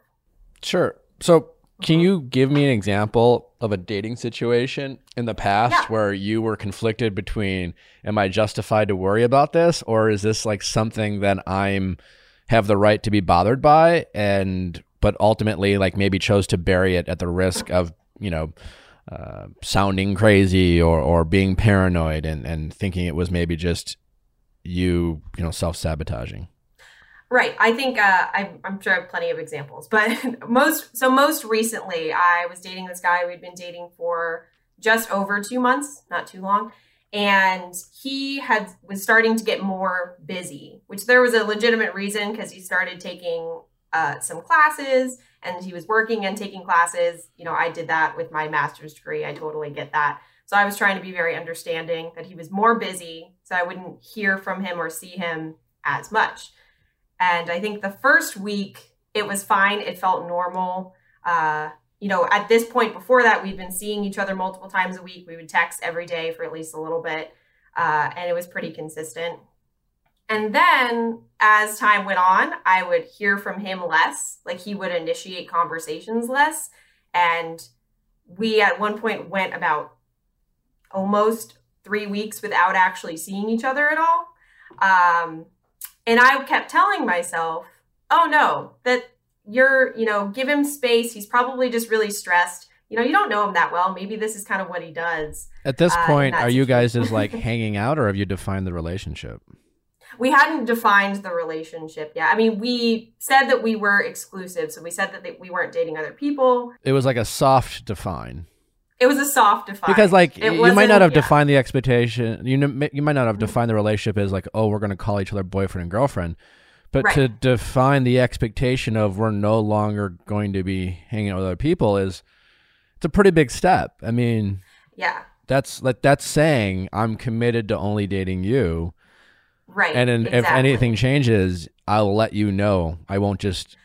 Sure. So, can Mhm. you give me an example of a dating situation in the past Yeah. where you were conflicted between am I justified to worry about this or is this like something that I'm have the right to be bothered by and but ultimately like maybe chose to bury it at the risk of, you know, uh, sounding crazy or, or being paranoid and, and thinking it was maybe just you, you know, self sabotaging. Right. I think uh, I, I'm sure I have plenty of examples, but most so most recently, I was dating this guy we'd been dating for just over two months, not too long, and he had was starting to get more busy, which there was a legitimate reason because he started taking uh, some classes and he was working and taking classes. You know, I did that with my master's degree. I totally get that. So I was trying to be very understanding that he was more busy, so I wouldn't hear from him or see him as much. And I think the first week it was fine. It felt normal. Uh, you know, at this point before that, we'd been seeing each other multiple times a week. We would text every day for at least a little bit, uh, and it was pretty consistent. And then as time went on, I would hear from him less. Like he would initiate conversations less. And we at one point went about almost three weeks without actually seeing each other at all. Um, and I kept telling myself, oh no, that you're, you know, give him space. He's probably just really stressed. You know, you don't know him that well. Maybe this is kind of what he does. At this Uh, point, are you guys just like hanging out or have you defined the relationship? We hadn't defined the relationship yet. I mean, we said that we were exclusive. So we said that they, we weren't dating other people. It was like a soft define. It was a soft define. because like It you might not have yeah. defined the expectation you know you might not have defined the relationship as like oh we're going to call each other boyfriend and girlfriend but Right. to define the expectation of we're no longer going to be hanging out with other people is it's a pretty big step i mean Yeah. that's like that's saying i'm committed to only dating you Right. and then if anything changes i'll let you know i won't just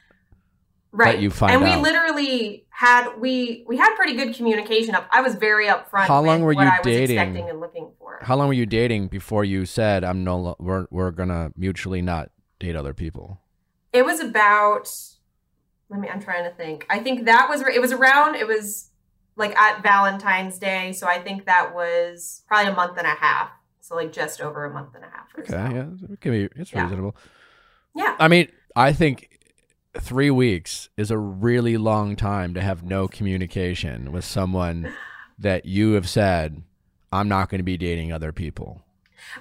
right. you find and out. we literally had we we had pretty good communication up. I was very upfront. How long with were you dating? expecting and looking for. how long were you dating before you said i'm no we're, we're gonna mutually not date other people It was about. Let me. I'm trying to think. I think that was. It was around. It was like at Valentine's Day. So I think that was probably a month and a half. So like just over a month and a half. Or Okay, so. yeah, it can be. It's Yeah. reasonable. Yeah. I mean, I think three weeks is a really long time to have no communication with someone that you have said, "I'm not going to be dating other people."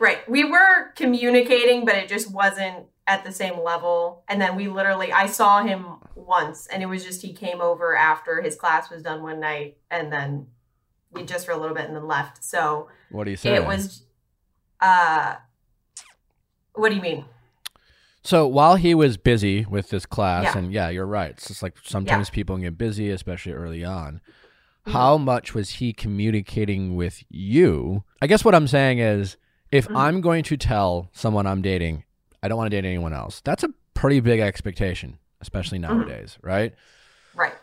Right. We were communicating, but it just wasn't at the same level. And then we literally, I saw him once, and it was just he came over after his class was done one night, and then we just for a little bit and then left. So What do you say? it was, uh, what do you mean? So while he was busy with this class, Yeah. and yeah, you're right. It's just like sometimes people get busy, especially early on. How much was he communicating with you? I guess what I'm saying is if Mhm. I'm going to tell someone I'm dating, I don't want to date anyone else, that's a pretty big expectation, especially nowadays, right? Right.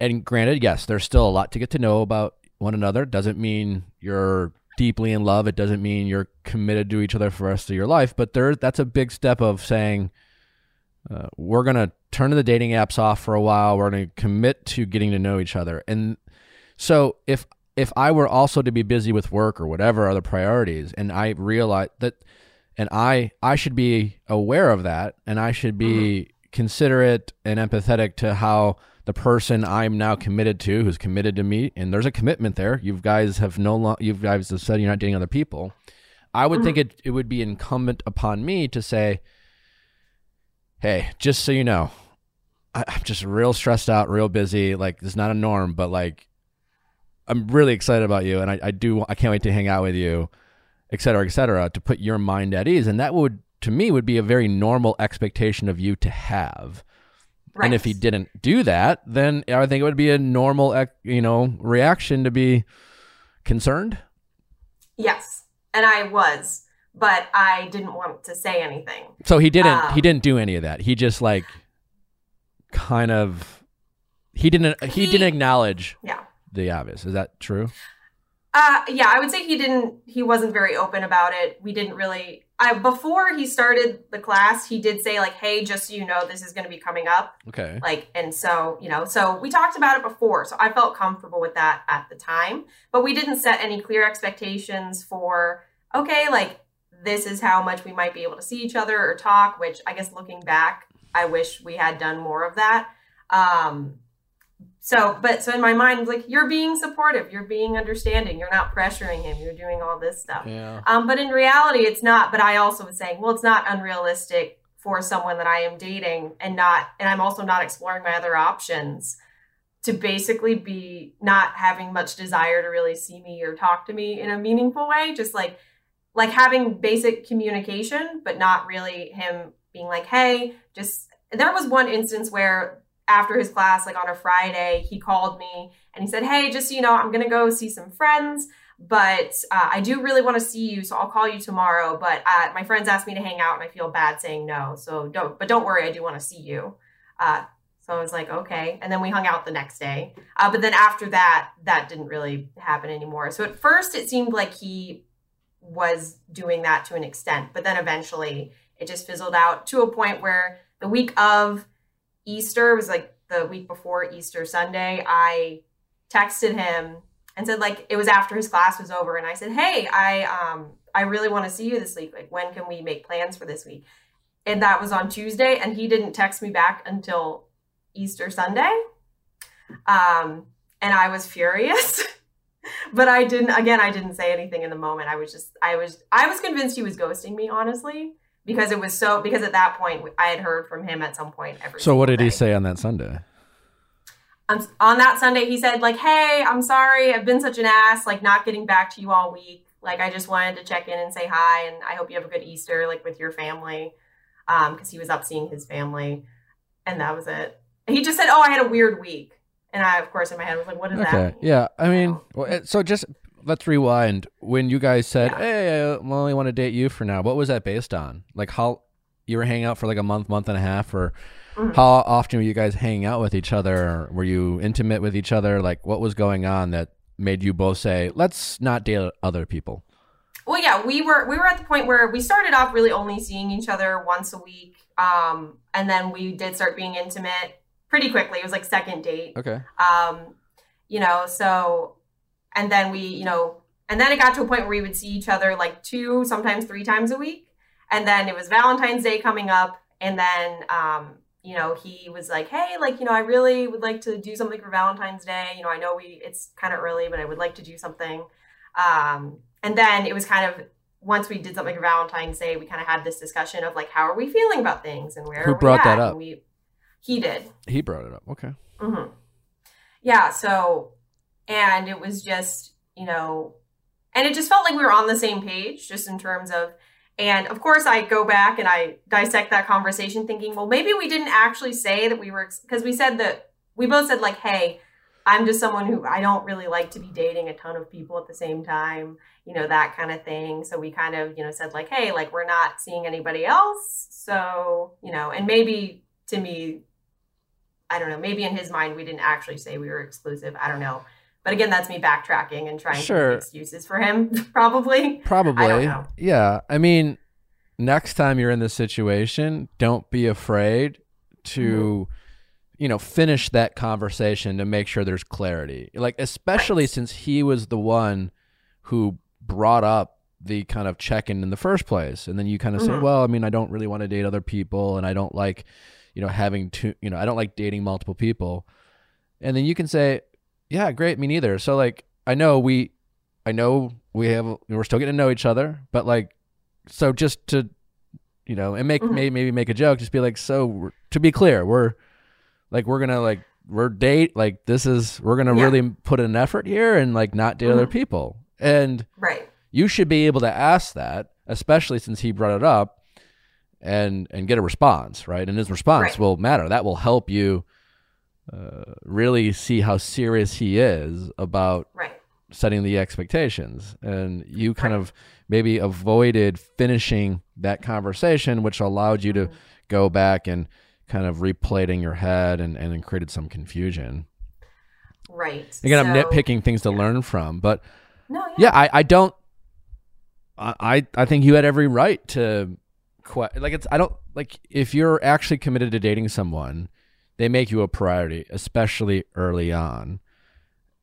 And granted, yes, there's still a lot to get to know about one another. Doesn't mean you're deeply in love. It doesn't mean you're committed to each other for the rest of your life. But there, that's a big step of saying uh, we're gonna turn the dating apps off for a while. We're gonna commit to getting to know each other. And so if if I were also to be busy with work or whatever other priorities, and I realize that, and I I should be aware of that, and I should be considerate and empathetic to how the person I'm now committed to, who's committed to me, and there's a commitment there. You guys have no long, you guys have said you're not dating other people. I would think mm-hmm. it it would be incumbent upon me to say, hey, just so you know, I, I'm just real stressed out, real busy. Like this is not a norm, but like I'm really excited about you, and I, I do I can't wait to hang out with you, et cetera, et cetera, to put your mind at ease, and that would to me would be a very normal expectation of you to have. Right. And if he didn't do that, then I think it would be a normal, you know, reaction to be concerned. Yes. And I was, but I didn't want to say anything. So he didn't. he Um, didn't do any of that. He just like kind of. He didn't. He, He- didn't acknowledge Yeah. the obvious. Is that true? Uh, yeah, I would say he didn't. He wasn't very open about it. We didn't really. I before he started the class, he did say like, "Hey, just so you know, this is going to be coming up." Okay. Like, and so you know, so we talked about it before, so I felt comfortable with that at the time. But we didn't set any clear expectations for okay, like this is how much we might be able to see each other or talk. Which I guess looking back, I wish we had done more of that. Um, so, but so in my mind, it's like you're being supportive, you're being understanding, you're not pressuring him, you're doing all this stuff. Yeah. Um, but in reality, it's not. But I also was saying, well, it's not unrealistic for someone that I am dating and not, and I'm also not exploring my other options to basically be not having much desire to really see me or talk to me in a meaningful way. Just like, like having basic communication, but not really him being like, hey, just, there was one instance where after his class, like on a Friday, he called me and he said, hey, just so you know, I'm going to go see some friends but uh, I do really want to see you, so I'll call you tomorrow. But uh, my friends asked me to hang out, and I feel bad saying no. So don't, but don't worry, I do want to see you. Uh, so I was like, okay. And then we hung out the next day. Uh, but then after that, that didn't really happen anymore. So at first, it seemed like he was doing that to an extent, but then eventually it just fizzled out to a point where the week of Easter was like the week before Easter Sunday. I texted him and said like it was after his class was over and i said hey i um i really want to see you this week. Like when can we make plans for this week? And that was on tuesday and he didn't text me back until easter sunday. Um and i was furious but i didn't again i didn't say anything in the moment. I was just i was i was convinced he was ghosting me honestly because it was so because at that point i had heard from him at some point every So what did he say on that Sunday? um, on that Sunday, he said, like, hey, I'm sorry, I've been such an ass, like, not getting back to you all week. Like, I just wanted to check in and say hi, and I hope you have a good Easter, like, with your family. Um, because he was up seeing his family, and that was it. He just said, oh, I had a weird week. And I, of course, in my head was like, what does that mean? Yeah. I mean, know. well, it- so just let's rewind. When you guys said, Yeah. "Hey, I only want to date you for now," what was that based on? Like how you were hanging out for like a month, month and a half, or Mhm. how often were you guys hanging out with each other? Were you intimate with each other? Like what was going on that made you both say, "Let's not date other people"? Well, yeah, we were we were at the point where we started off really only seeing each other once a week, um, and then we did start being intimate pretty quickly. It was like second date. Okay. um you know so and then we you know and then it got to a point where we would see each other like two sometimes three times a week and then it was valentine's day coming up and then um you know he was like hey like you know i really would like to do something for valentine's day you know i know we it's kind of early but i would like to do something um and then it was kind of once we did something for Valentine's Day, we kind of had this discussion of like, how are we feeling about things and where Who are we brought that up? And we, he did. He brought it up. Okay. mm-hmm. Yeah. So, and it was just, you know, and it just felt like we were on the same page, just in terms of, and of course, I go back and I dissect that conversation thinking, well, maybe we didn't actually say that we were, because we said that we both said, like, hey, I'm just someone who I don't really like to be dating a ton of people at the same time, you know, that kind of thing. So we kind of, you know, said, like, hey, like, we're not seeing anybody else. So, you know, and maybe to me, I don't know, maybe in his mind, we didn't actually say we were exclusive. I don't know. But again, that's me backtracking and trying Sure. to make excuses for him, probably. Probably. know. Yeah. I mean, next time you're in this situation, don't be afraid to, you know, finish that conversation to make sure there's clarity. Like, especially since he was the one who brought up the kind of check in in the first place. And then you kind of say, Mhm. well, I mean, I don't really want to date other people and I don't like, you know, having to, you know, I don't like dating multiple people. And then you can say, yeah, great, me neither. So, like, I know we, I know we have we're still getting to know each other, but like so just to you know and make Mhm. maybe maybe make a joke, just be like so to be clear, we're like we're gonna like we're date like this is we're gonna Yeah. really put an effort here and like not date other Mhm. people and Right. you should be able to ask that, especially since he brought it up and and get a response, right? And his response Right. will matter. That will help you uh, really see how serious he is about Right. setting the expectations and you kind Right. of maybe avoided finishing that conversation which allowed you to go back and kind of replay it in your head and, and created some confusion Right. again i'm nitpicking things to learn from but No, yeah. yeah i, I don't I, I think you had every right to like it's i don't like if you're actually committed to dating someone they make you a priority especially early on.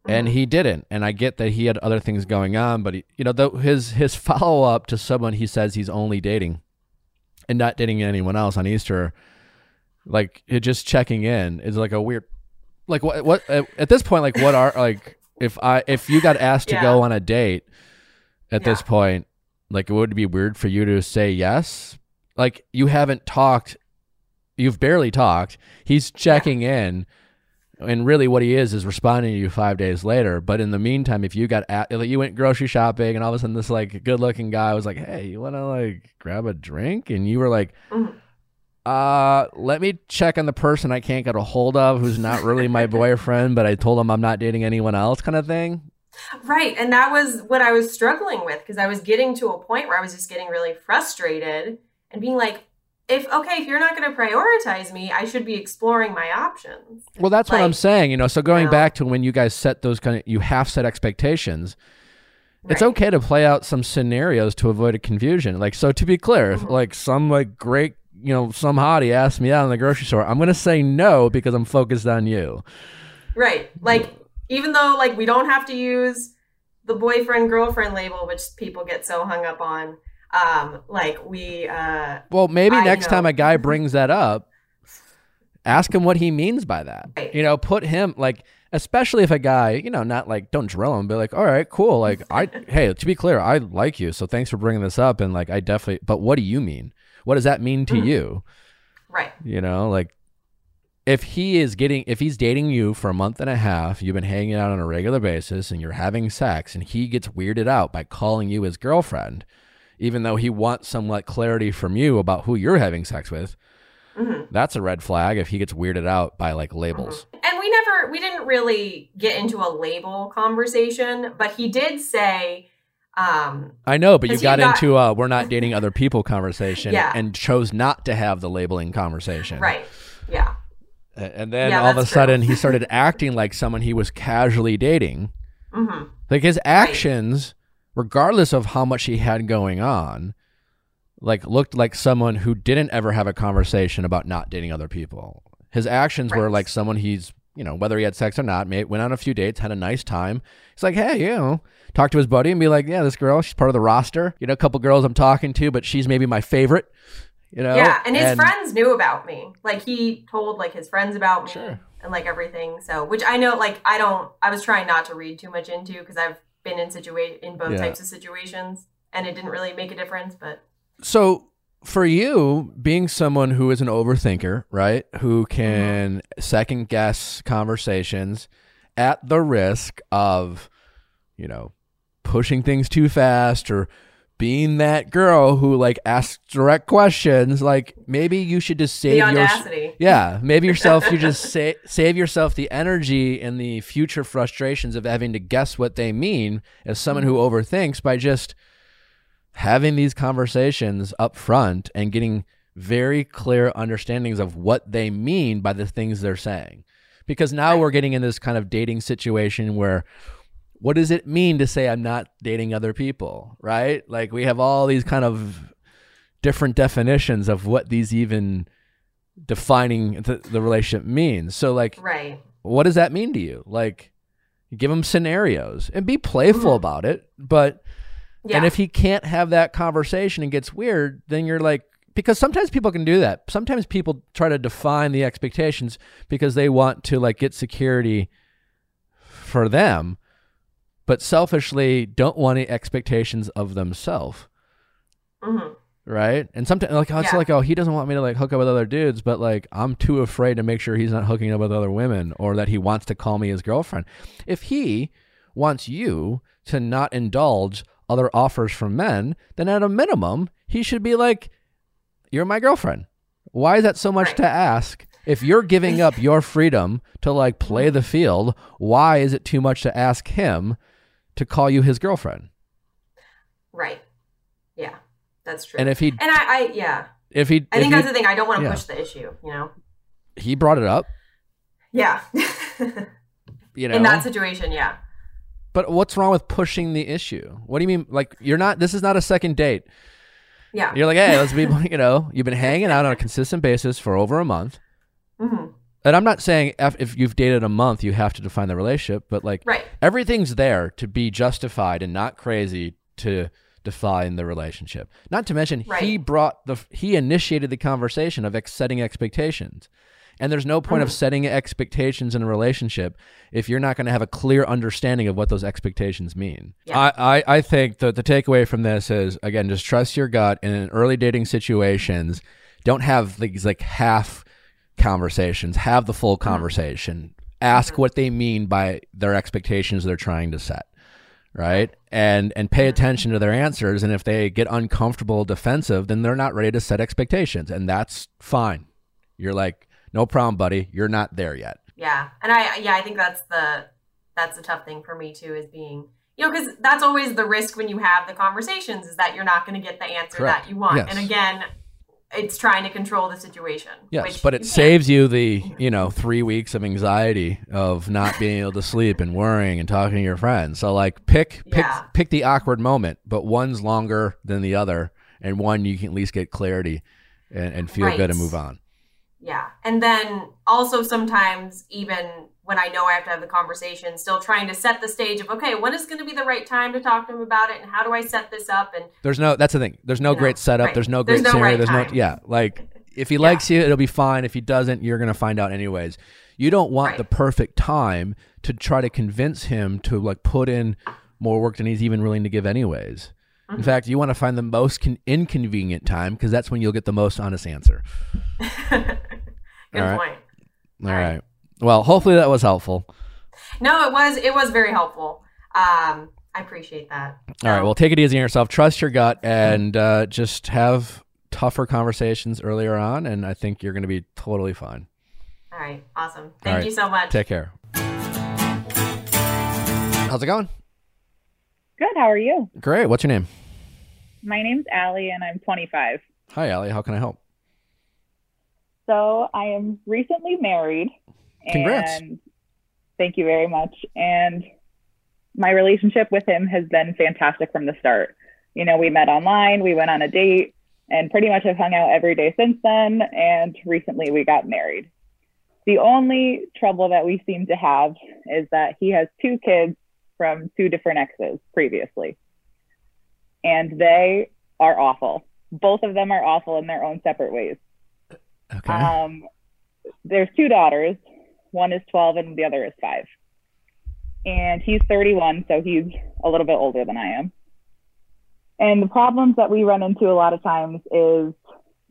And Mhm. he didn't and i get that he had other things going on but he, you know though his his follow-up to someone he says he's only dating and not dating anyone else on easter like it just checking in is like a weird like what what at, at this point like what are like if i if you got asked to go on a date at this point like it would be weird for you to say yes? Like you haven't talked you've barely talked he's checking in and really what he is is responding to you five days later but in the meantime if you got at, like you went grocery shopping and all of a sudden this like good looking guy was like hey you want to like grab a drink and you were like Mhm. uh let me check on the person i can't get a hold of who's not really my boyfriend but i told him i'm not dating anyone else kind of thing Right. And that was what I was struggling with because I was getting to a point where I was just getting really frustrated and being like, if, okay, if you're not going to prioritize me, I should be exploring my options. well that's what i'm saying you know so going know. back to when you guys set those kind of you have set expectations it's okay to play out some scenarios to avoid a confusion. Like, so to be clear, if Mhm. like some like great, you know, some hottie asks me out in the grocery store, I'm gonna say no because I'm focused on you. Right. Like, even though, like, we don't have to use the boyfriend girlfriend label, which people get so hung up on. Um, like, we, uh, Well, maybe I next time a guy brings that up, ask him what he means by that. Right. You know, put him like, especially if a guy, you know, not like don't drill him, but like, all right, cool. Like, I hey, to be clear, I like you, so thanks for bringing this up, and like, I definitely. But what do you mean? What does that mean to Mhm. you? right. You know, like if he is getting if he's dating you for a month and a half, you've been hanging out on a regular basis and you're having sex and he gets weirded out by calling you his girlfriend, even though he wants some like clarity from you about who you're having sex with, hmm that's a red flag if he gets weirded out by like labels. And we never, we didn't really get into a label conversation, but he did say, um, I know, but you got, got- into a we're not dating other people conversation Yeah. and chose not to have the labeling conversation. right. Yeah. And then Yeah, all of a sudden he started acting like someone he was casually dating. hmm Like his actions, regardless of how much he had going on, like looked like someone who didn't ever have a conversation about not dating other people. His actions were like someone he's, you know, whether he had sex or not, may, went on a few dates, had a nice time. He's like, hey, you know, talk to his buddy and be like, yeah, this girl, she's part of the roster. You know, a couple girls I'm talking to, but she's maybe my favorite. You know, yeah. And his friends knew about me. Like, he told, like, his friends about me Sure. and, like, everything. So, which I know, like, I don't, I was trying not to read too much into because I've been in situa- in both Yeah. types of situations. and it didn't really make a difference. But So for you, being someone who is an overthinker, right, who can mm-hmm. second guess conversations at the risk of, you know, pushing things too fast or being that girl who like asks direct questions, like maybe you should just save the your yeah, maybe yourself. You just sa- save yourself the energy and the future frustrations of having to guess what they mean as someone who mm-hmm. overthinks by just having these conversations up front and getting very clear understandings of what they mean by the things they're saying. Because now we're getting in this kind of dating situation where what does it mean to say I'm not dating other people, right? Like we have all these kind of different definitions of what these even defining the, the relationship means. So like Right. what does that mean to you? Like give him scenarios and be playful mm-hmm. about it, but Yeah. and if he can't have that conversation and gets weird, then you're like, because sometimes people can do that. Sometimes people try to define the expectations because they want to like get security for them, but selfishly don't want any expectations of themselves. Mhm. Right. And sometimes like, it's Yeah. like, oh, he doesn't want me to like hook up with other dudes, but like, I'm too afraid to make sure he's not hooking up with other women or that he wants to call me his girlfriend. If he wants you to not indulge other offers from men, then at a minimum, he should be like, you're my girlfriend. Why is that so much Right. to ask? If you're giving up your freedom to like play the field, why is it too much to ask him to call you his girlfriend? Right. Yeah. That's true. And if he, and I, I yeah. if he, I if think you- that's the thing. I don't want to yeah. push the issue, you know? he brought it up, Yeah. you know, In that situation, yeah. But what's wrong with pushing the issue? What do you mean? Like you're not. This is not a second date. Yeah. You're like, hey, let's be. You know, you've been hanging out on a consistent basis for over a month. hmm And I'm not saying if, if you've dated a month, you have to define the relationship, but like Right. everything's there to be justified and not crazy to define the relationship. Not to mention, he brought the he initiated the conversation of ex- setting expectations. And there's no point of mm-hmm. setting expectations in a relationship if you're not going to have a clear understanding of what those expectations mean. Yeah. I, I, I think that the takeaway from this is again, just trust your gut and in early dating situations. Don't have these like half conversations, have the full hmm. conversation. Ask hmm. what they mean by their expectations they're trying to set right and and pay hmm. attention to their answers and if they get uncomfortable defensive then they're not ready to set expectations and that's fine you're like no problem buddy you're not there yet Yeah. And I, yeah, I think that's the, that's the tough thing for me too, is being, you know, because that's always the risk when you have the conversations is that you're not going to get the answer Correct. that you want. Yes. And again, it's trying to control the situation. yes which but it saves you the you know three weeks of anxiety of not being able to sleep and worrying and talking to your friends so like pick pick Yeah. pick the awkward moment but one's longer than the other and one you can at least get clarity and, and feel good and move on Yeah. And then also sometimes even when I know I have to have the conversation, still trying to set the stage of, okay, when is going to be the right time to talk to him about it? And how do I set this up? And There's no. That's the thing. There's no You know, great setup. right. There's no There's great no scenario. right there's no. Yeah. Like if he likes you, it'll be fine. If he doesn't, you're gonna find out anyways. You don't want Right. the perfect time to try to convince him to like put in more work than he's even willing to give anyways. Mm-hmm. In fact, you want to find the most con- inconvenient time because that's when you'll get the most honest answer. good All point. All right. Well, hopefully that was helpful. No, it was it was very helpful. Um, I appreciate that. All right. So, Well, take it easy on yourself. Trust your gut and uh, just have tougher conversations earlier on, and I think you're going to be totally fine. all right, awesome. Thank right. you so much. Take care. How's it going? Good. How are you? Great. What's your name? My name's Allie, and I'm 25. Hi, Allie. How can I help? So I am recently married. Congrats. And thank you very much. And my relationship with him has been fantastic from the start. You know, we met online, we went on a date, and pretty much have hung out every day since then. And recently we got married. The only trouble that we seem to have is that he has two kids from two different exes previously. And they are awful. Both of them are awful in their own separate ways. Okay. Um, there's two daughters. One is 12 and the other is five. And he's 31, so he's a little bit older than I am. And the problems that we run into a lot of times is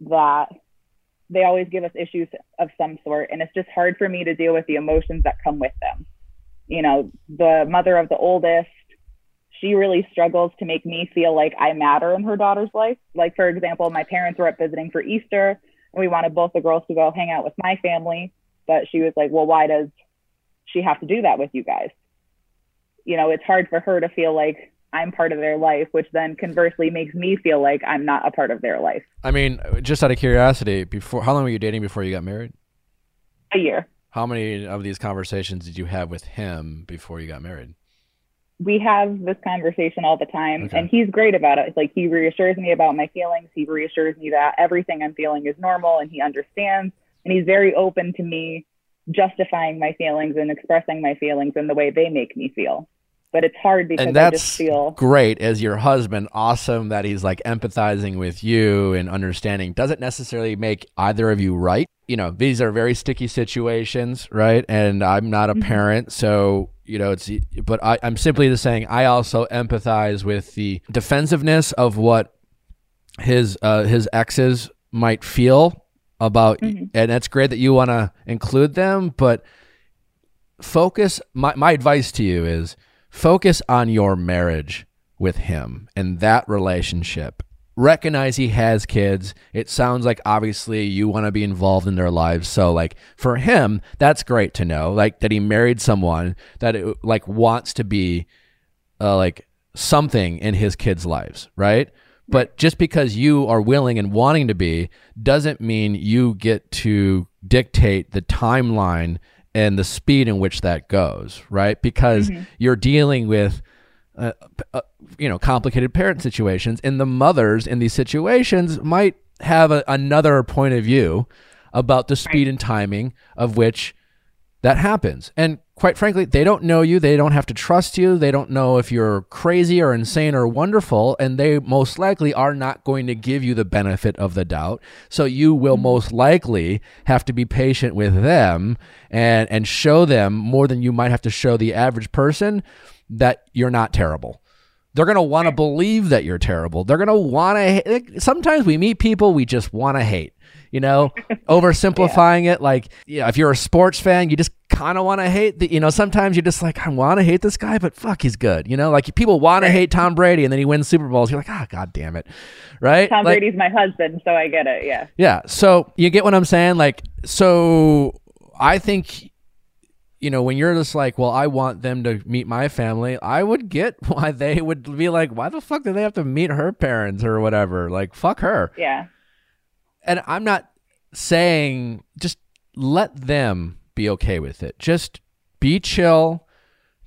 that they always give us issues of some sort, and it's just hard for me to deal with the emotions that come with them. You know, the mother of the oldest, she really struggles to make me feel like I matter in her daughter's life. Like, for example, my parents were up visiting for Easter, and we wanted both the girls to go hang out with my family, but she was like, Well, why does she have to do that with you guys? You know, it's hard for her to feel like I'm part of their life, which then conversely makes me feel like I'm not a part of their life. I mean, just out of curiosity, before how long were you dating before you got married? A year. How many of these conversations did you have with him before you got married? We have this conversation all the time, Okay. and he's great about it. Like, he reassures me about my feelings. He reassures me that everything I'm feeling is normal and he understands. And he's very open to me justifying my feelings and expressing my feelings in the way they make me feel. But it's hard because and I that's just feel great as your husband. Awesome that he's like empathizing with you and understanding. Doesn't necessarily make either of you right. You know, these are very sticky situations, right? And I'm not a Mm-hmm. parent, so you know it's. But I, I'm simply just saying I also empathize with the defensiveness of what his uh, his exes might feel about, Mm-hmm. and that's great that you want to include them, but focus my, my advice to you is focus on your marriage with him and that relationship. Recognize he has kids. It sounds like obviously you want to be involved in their lives. So like for him that's great to know like that he married someone that it, like wants to be uh, like something in his kids lives right but just because you are willing and wanting to be doesn't mean you get to dictate the timeline and the speed in which that goes, right? Because you're dealing with uh, uh, you know complicated parent situations and the mothers in these situations might have a, another point of view about the speed and timing of which that happens. And quite frankly, they don't know you. They don't have to trust you. They don't know if you're crazy or insane or wonderful. And they most likely are not going to give you the benefit of the doubt. So you will mm. most likely have to be patient with them and, and show them more than you might have to show the average person that you're not terrible. They're going to want to believe that you're terrible. They're going to want to. Sometimes we meet people we just want to hate. You know, oversimplifying it. Like, yeah, if you're a sports fan, you just kind of want to hate the. You know, sometimes you're just like, I want to hate this guy, but fuck, he's good. You know, like people want to hate Tom Brady, and then he wins Super Bowls. You're like, ah, god damn it, right? Tom Like- Brady's my husband, so I get it. Yeah. yeah. So you get what I'm saying? Like, so I think, you know, when you're just like, well, I want them to meet my family, I would get why they would be like, why the fuck do they have to meet her parents or whatever? Like, fuck her. Yeah. And I'm not saying just let them be okay with it. Just be chill,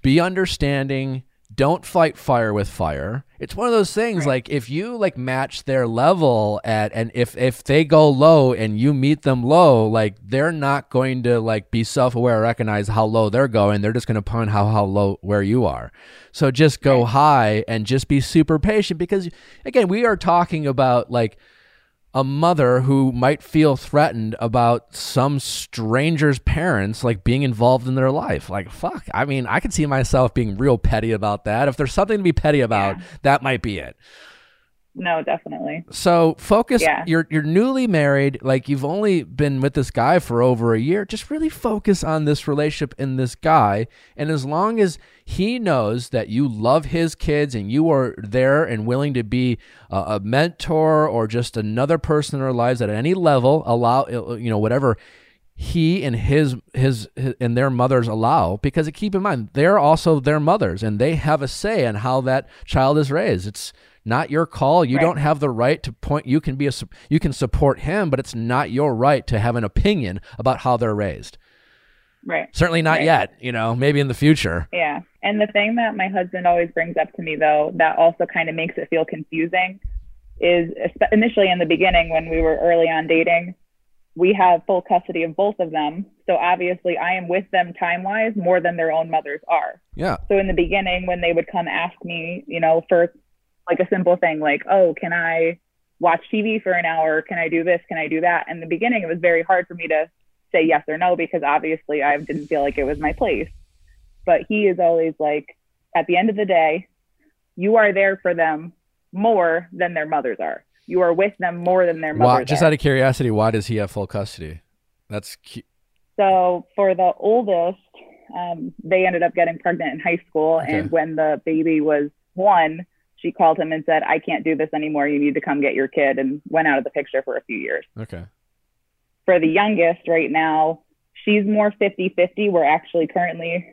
be understanding, don't fight fire with fire. It's one of those things like if you like match their level at and if if they go low and you meet them low, like they're not going to like be self-aware, recognize how low they're going. They're just going to point how how low where you are. So just go high and just be super patient because again, we are talking about like a mother who might feel threatened about some stranger's parents like being involved in their life. Like fuck. I mean, I could see myself being real petty about that. If there's something to be petty about, that might be it. No, definitely. So focus. Yeah. You're you're newly married. Like you've only been with this guy for over a year. Just really focus on this relationship and this guy. And as long as he knows that you love his kids and you are there and willing to be a, a mentor or just another person in their lives at any level, allow uh, uh, you know whatever he and his, his his and their mothers allow because keep in mind they're also their mothers and they have a say in how that child is raised it's not your call you Right. don't have the right to point you can be a you can support him but it's not your right to have an opinion about how they're raised Right. certainly not Right. yet you know maybe in the future Yeah. And the thing that my husband always brings up to me, though, that also kind of makes it feel confusing is initially in the beginning when we were early on dating, we have full custody of both of them. So obviously, I am with them time wise more than their own mothers are. yeah So in the beginning, when they would come ask me, you know, for like a simple thing like, oh, can I watch TV for an hour? Can I do this? Can I do that? In the beginning, it was very hard for me to say yes or no because obviously I didn't feel like it was my place. But he is always like, at the end of the day, you are there for them more than their mothers are. You are with them more than their mothers Why, just are. out of curiosity, why does he have full custody? That's cu- So for the oldest, um, they ended up getting pregnant in high school, Okay. and when the baby was one, she called him and said, "I can't do this anymore. You need to come get your kid," and went out of the picture for a few years. okay. For the youngest, right now, she's more 50-50. We're actually currently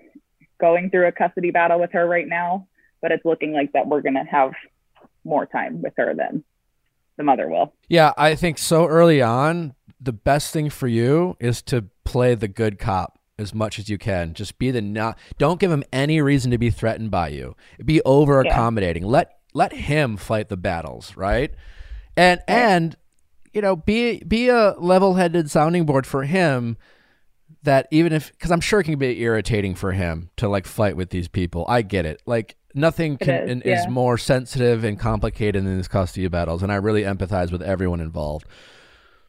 going through a custody battle with her right now, but it's looking like that we're gonna have more time with her than the mother will. Yeah, I think so early on, the best thing for you is to play the good cop as much as you can. Just be the not don't give him any reason to be threatened by you. Be over accommodating. Let let him fight the battles, right? And and you know, be be a level-headed sounding board for him that even if cuz I'm sure it can be irritating for him to like fight with these people. I get it. Like nothing can is, yeah. is more sensitive and complicated than these custody battles and I really empathize with everyone involved.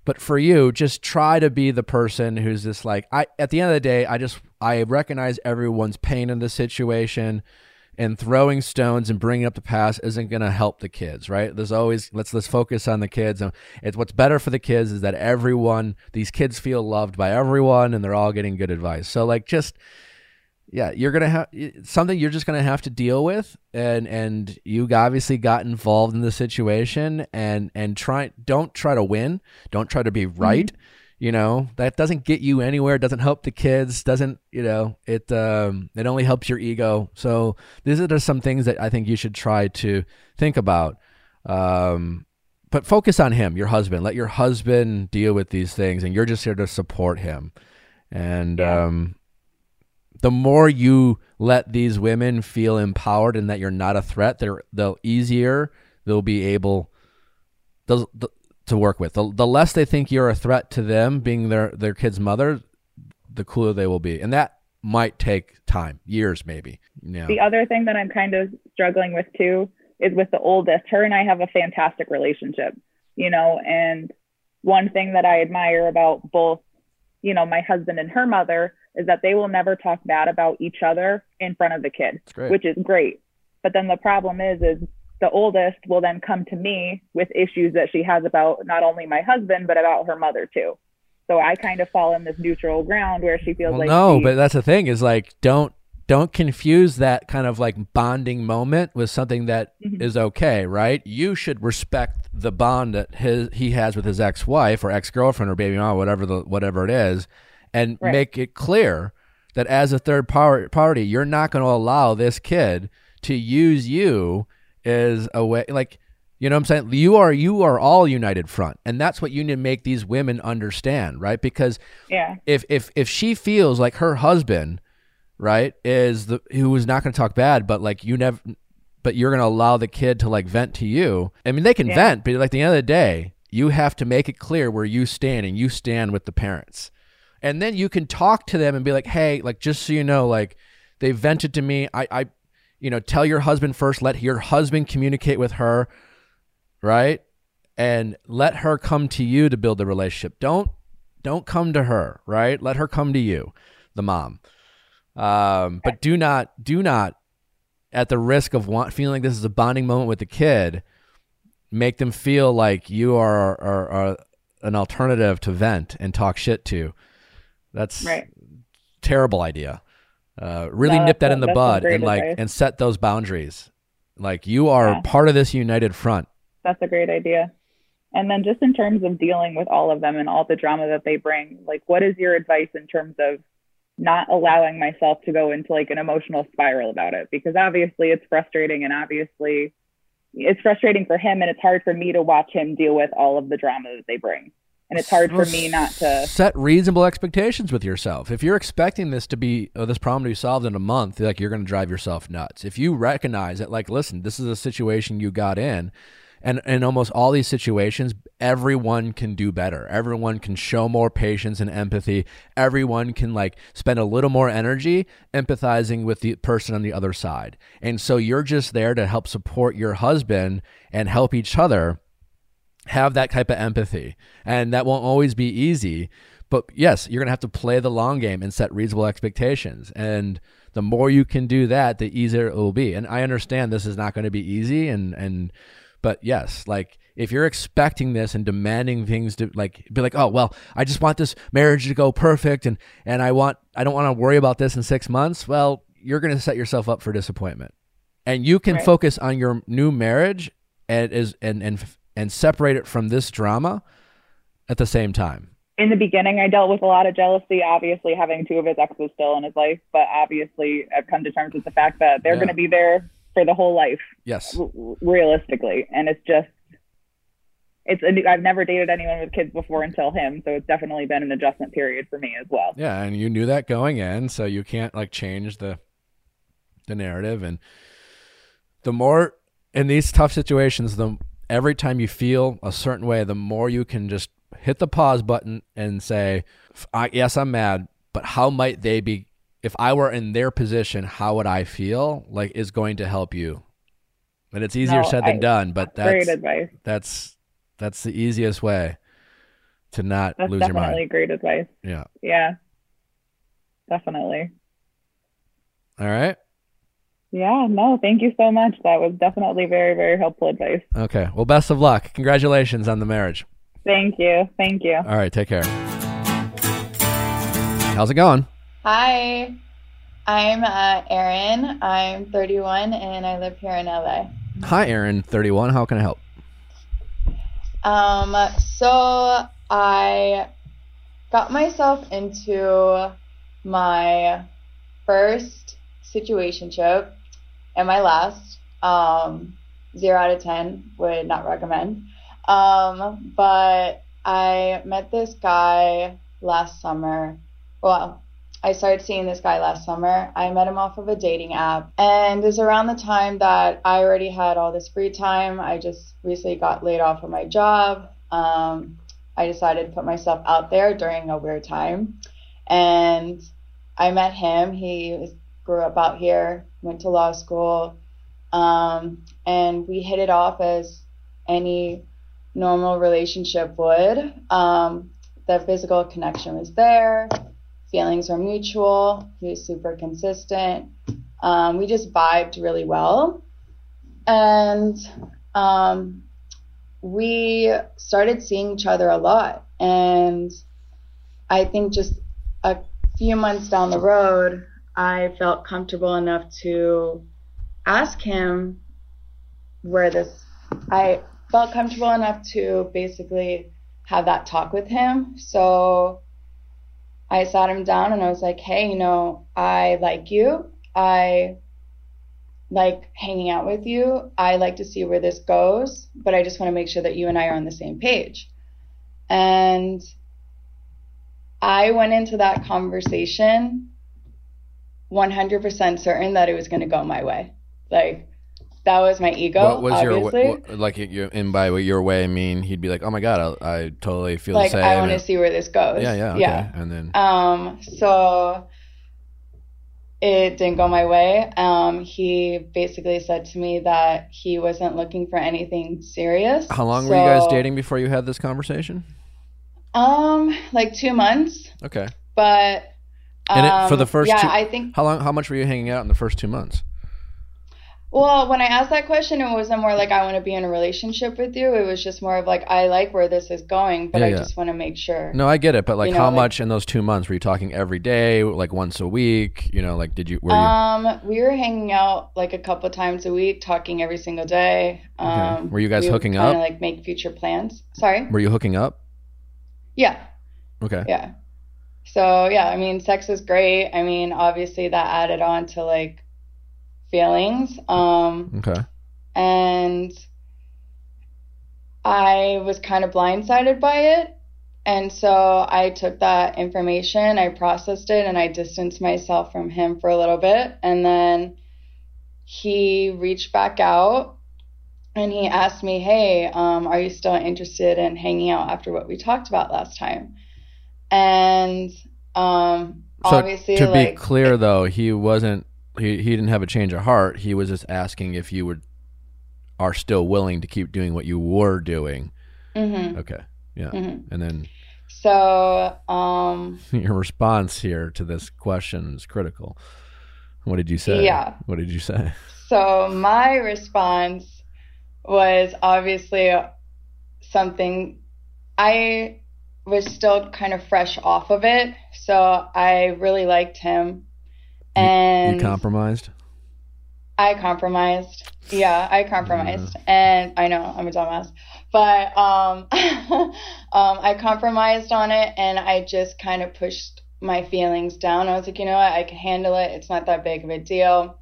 But for you, just try to be the person who's just like I at the end of the day, I just I recognize everyone's pain in the situation and throwing stones and bringing up the past isn't going to help the kids, right? There's always let's let's focus on the kids. And it's what's better for the kids is that everyone these kids feel loved by everyone and they're all getting good advice. So like just yeah, you're gonna have something you're just gonna have to deal with, and and you obviously got involved in the situation, and and try don't try to win, don't try to be mm-hmm. right. You know that doesn't get you anywhere. Doesn't help the kids. Doesn't you know it? Um, it only helps your ego. So these are just some things that I think you should try to think about. Um, but focus on him, your husband. Let your husband deal with these things, and you're just here to support him. And um, the more you let these women feel empowered and that you're not a threat, they're they'll easier they'll be able they'll, th- to work with. The, the less they think you're a threat to them, being their their kid's mother, the cooler they will be, and that might take time, years maybe. Yeah. The other thing that I'm kind of struggling with too is with the oldest. Her and I have a fantastic relationship, you know, and one thing that I admire about both, you know, my husband and her mother is that they will never talk bad about each other in front of the kid, which is great. But then the problem is, is the oldest will then come to me with issues that she has about not only my husband, but about her mother too. So I kind of fall in this neutral ground where she feels Well, like no, she- but that's the thing is like don't don't confuse that kind of like bonding moment with something that is Mm-hmm. okay, right? You should respect the bond that his he has with his ex-wife or ex-girlfriend or baby mom, whatever the whatever it is, and Right. make it clear that as a third par- party, you're not going to allow this kid to use you as a way like you know what I'm saying? You are you are all united front. And that's what you need to make these women understand, right? Because yeah, if if if she feels like her husband, right, is the who is not going to talk bad, but like you never, but you're going to allow the kid to like vent to you. I mean, they can Yeah. vent, but like at the end of the day, you have to make it clear where you stand, and you stand with the parents, and then you can talk to them and be like, hey, like just so you know, like they vented to me, I I, you know, tell your husband first, let your husband communicate with her, right, and let her come to you to build the relationship. Don't don't come to her, right? Let her come to you, the mom. Um, but do not, do not, at the risk of want, feeling like this is a bonding moment with the kid, make them feel like you are, are, are an alternative to vent and talk shit to. That's right. terrible idea. Uh, really No, nip that in the bud and like advice. and set those boundaries. Like you are Yeah. part of this united front. That's a great idea. And then just in terms of dealing with all of them and all the drama that they bring, like what is your advice in terms of not allowing myself to go into like an emotional spiral about it? Because obviously it's frustrating and obviously it's frustrating for him and it's hard for me to watch him deal with all of the drama that they bring. And it's hard for me not to set reasonable expectations with yourself. If you're expecting this to be uh, this problem to be solved in a month, like you're going to drive yourself nuts. If you recognize that, like, listen, this is a situation you got in, and in almost all these situations, everyone can do better. Everyone can show more patience and empathy. Everyone can like spend a little more energy empathizing with the person on the other side. And so you're just there to help support your husband and help each other have that type of empathy. And that won't always be easy. But yes, you're going to have to play the long game and set reasonable expectations. And the more you can do that, the easier it will be. And I understand this is not going to be easy and and But yes, like if you're expecting this and demanding things to like be like, oh well, I just want this marriage to go perfect and and I want I don't want to worry about this in six months. Well, you're going to set yourself up for disappointment, and you can Right. focus on your new marriage and is and and and separate it from this drama at the same time. in the beginning, I dealt with a lot of jealousy, obviously having two of his exes still in his life, but obviously I've come to terms with the fact that they're Yeah. going to be there for the whole life, Yes. r- realistically. And it's just, it's a new, I've never dated anyone with kids before until him, so it's definitely been an adjustment period for me as well. Yeah, and you knew that going in, so you can't like change the the narrative and the more in these tough situations, the every time you feel a certain way, the more you can just hit the pause button and say, I, "Yes, I'm mad, but how might they be if I were in their position, how would I feel?" like is going to help you. And it's easier No, said than I- done, but Great that's advice. that's that's the easiest way to not That's lose your mind. definitely great advice. Yeah. Yeah, definitely. All right. Yeah, no, thank you so much. That was definitely very, very helpful advice. Okay. Well, best of luck. Congratulations on the marriage. Thank you. Thank you. All right. Take care. How's it going? Hi, I'm uh, Erin. I'm 31 and I live here in LA. Hi, Erin, 31. How can I help? Um, so I got myself into my first situationship and my last. Um, zero out of 10 would not recommend. Um, but I met this guy last summer. Well, I started seeing this guy last summer. I met him off of a dating app. And it was around the time that I already had all this free time. I just recently got laid off of my job. Um, I decided to put myself out there during a weird time. And I met him. He grew up out here, went to law school. Um, and we hit it off as any normal relationship would. Um, the physical connection was there feelings were mutual. He was super consistent. Um, we just vibed really well. And um, we started seeing each other a lot. And I think just a few months down the road, I felt comfortable enough to ask him where this, I felt comfortable enough to basically have that talk with him. So I sat him down and I was like, hey, you know, I like you. I like hanging out with you. I like to see where this goes, but I just want to make sure that you and I are on the same page. And I went into that conversation 100% certain that it was going to go my way. Like, that was my ego. what was obviously. your what, like? You, and by your way, I mean he'd be like, "Oh my god, I, I totally feel like, the same." I want to see where this goes. yeah, yeah, okay. Yeah. And then Um, so it didn't go my way. Um, he basically said to me that he wasn't looking for anything serious. how long were you guys dating before you had this conversation? Um, like two months, Okay. but And it, for um, the first yeah, two, I think. how long? How much were you hanging out in the first two months? Well, when I asked that question, it wasn't more like I want to be in a relationship with you. It was just more of like I like where this is going, but Yeah, I yeah. just want to make sure. No, I get it, but like, You know, how like- much in those two months were you talking every day, like once a week? You know, like did you were you? Um, we were hanging out like a couple times a week, talking every single day. Um, Were you guys we hooking up? Like make future plans. Sorry. were you hooking up? Yeah, Okay. yeah. So yeah, I mean, sex was great. I mean, obviously that added on to like feelings. Um, Okay. and I was kind of blindsided by it. And so I took that information, I processed it, and I distanced myself from him for a little bit. And then he reached back out and he asked me, Hey, um, are you still interested in hanging out after what we talked about last time? And um, So obviously, to be clear, though, he wasn't. He he didn't have a change of heart. He was just asking if you would are still willing to keep doing what you were doing. mhm, Okay. Yeah. mhm. And then so um, your response here to this question is critical. What did you say? Yeah. What did you say? So my response was obviously something I was still kind of fresh off of it. So I really liked him. And you compromised. I compromised. Yeah, I compromised. And I know I'm a dumbass. But um, um, I compromised on it and I just kind of pushed my feelings down. I was like, you know what? I can handle it. It's not that big of a deal.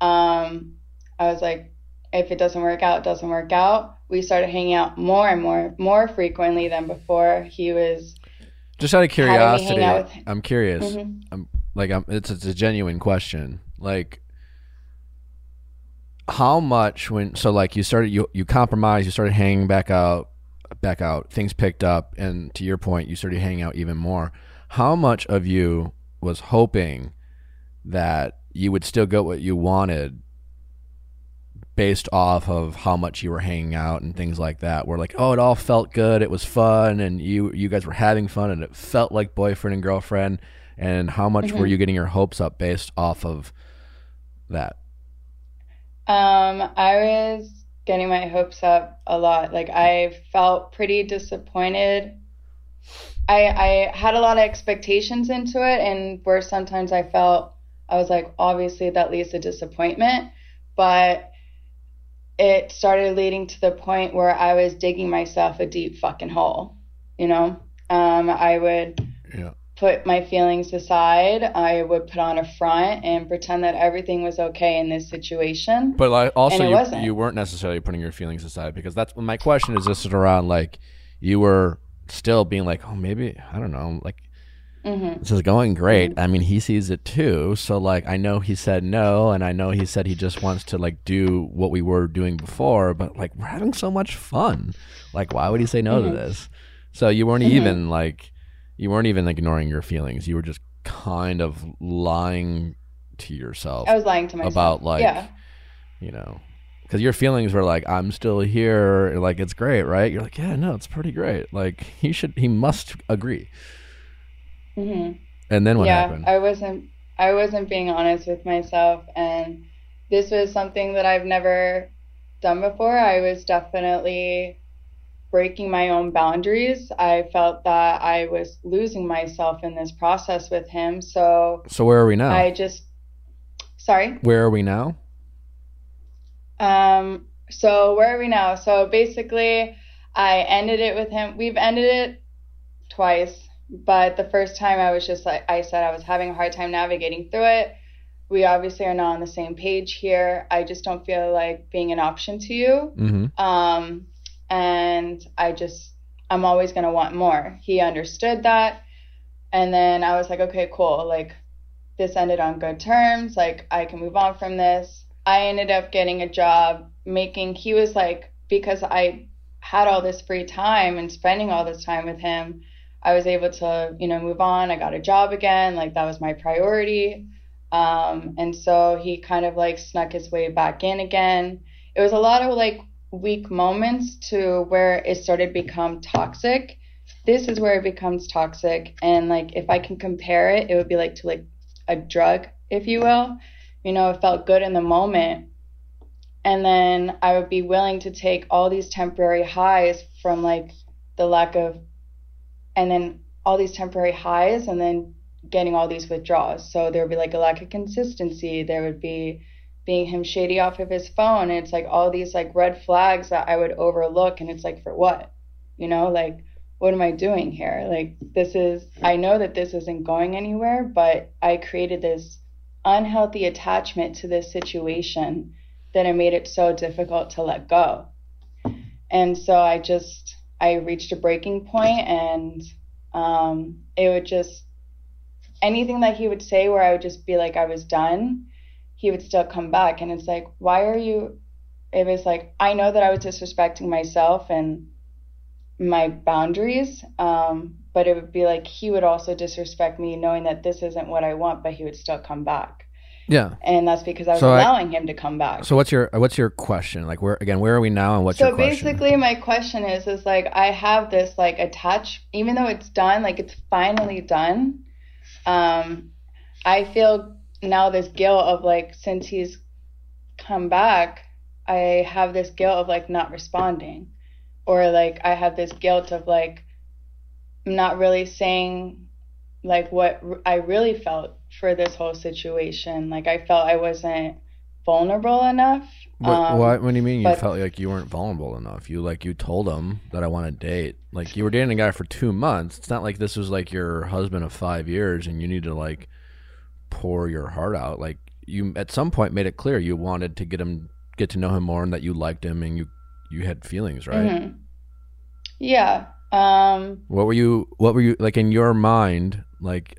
Um, I was like, if it doesn't work out, it doesn't work out. We started hanging out more and more, more frequently than before. He was Just out of having me hang curiosity, out I'm curious. Mhm. I'm like, I'm, it's it's a genuine question. Like, how much when so like you started you you compromised, you started hanging back out, back out. Things picked up, and to your point, you started hanging out even more. How much of you was hoping that you would still get what you wanted based off of how much you were hanging out and things like that where like oh it all felt good it was fun and you you guys were having fun and it felt like boyfriend and girlfriend and how much were Mhm. you getting your hopes up based off of that Um, I was getting my hopes up a lot. Like I felt pretty disappointed. I I had a lot of expectations into it and where sometimes I felt I was like obviously that leads to disappointment, but it started leading to the point where I was digging myself a deep fucking hole, you know? Um, I would yeah put my feelings aside. I would put on a front and pretend that everything was okay in this situation. but like also you, wasn't. you weren't necessarily putting your feelings aside because that's my question is just around like you were still being like oh maybe i don't know like hmm this is going great. I mean, he sees it too. So like, I know he said no, and I know he said he just wants to like do what we were doing before. But like, we're having so much fun. Like, why would he say no to Mhm. this? So you weren't Mhm. even like, you weren't even ignoring your feelings. You were just kind of lying to yourself I was lying to myself. about like, yeah. you know, because your feelings were like, I'm still here. Like, it's great, right? You're like, yeah, no, it's pretty great. Like, he should, he must agree. Hmm And then what yeah, happened? I wasn't I wasn't being honest with myself and this was something that I've never done before. I was definitely breaking my own boundaries. I felt that I was losing myself in this process with him. So so where are we now? I just sorry. Where are we now? Um, so where are we now? So basically, I ended it with him. We've ended it twice, but the first time I was just like I said, I was having a hard time navigating through it. We obviously are not on the same page here. I just don't feel like being an option to you. Mm-hmm. Um, and I just, I'm always going to want more. He understood that. And then I was like, okay, cool. Like, this ended on good terms. Like, I can move on from this. I ended up getting a job making, he was like, because I had all this free time and spending all this time with him, I was able to, you know, move on. I got a job again. Like, that was my priority. Um, and so he kind of like snuck his way back in again. It was a lot of like weak moments to where it started to become toxic. This is where it becomes toxic. And like if I can compare it, it would be like to like a drug, if you will. You know, it felt good in the moment. And then I would be willing to take all these temporary highs from like the lack of and then all these temporary highs and then getting all these withdrawals. So there would be like a lack of consistency. There would be being him shady off of his phone. And it's like all these like red flags that I would overlook. And it's like, for what? You know, like, what am I doing here? Like, this is, I know that this isn't going anywhere, but I created this unhealthy attachment to this situation that it made it so difficult to let go. And so I just, I reached a breaking point and um, it would just, anything that he would say where I would just be like I was done, he would still come back and it's like, why are you it was like I know that I was disrespecting myself and my boundaries. Um, but it would be like he would also disrespect me knowing that this isn't what I want, but he would still come back. Yeah. And that's because I was So I- allowing him to come back. So what's your what's your question? Like where again? Where are we now? And what's so your question? basically my question is is like i have this like attach even though it's done like it's finally done um i feel now this guilt of like since he's come back I have this guilt of like not responding, or like I have this guilt of like not really saying like what I really felt for this whole situation. Like I felt I wasn't vulnerable enough. What, Um, what, what do you mean you felt like you weren't vulnerable enough? You like you told him that I want to date. Like you were dating a guy for two months. It's not like this was like your husband of five years and you need to like pour your heart out. Like you at some point made it clear you wanted to get him get to know him more and that you liked him and you you had feelings, right? Mhm. Yeah. Um, What were you what were you like in your mind, like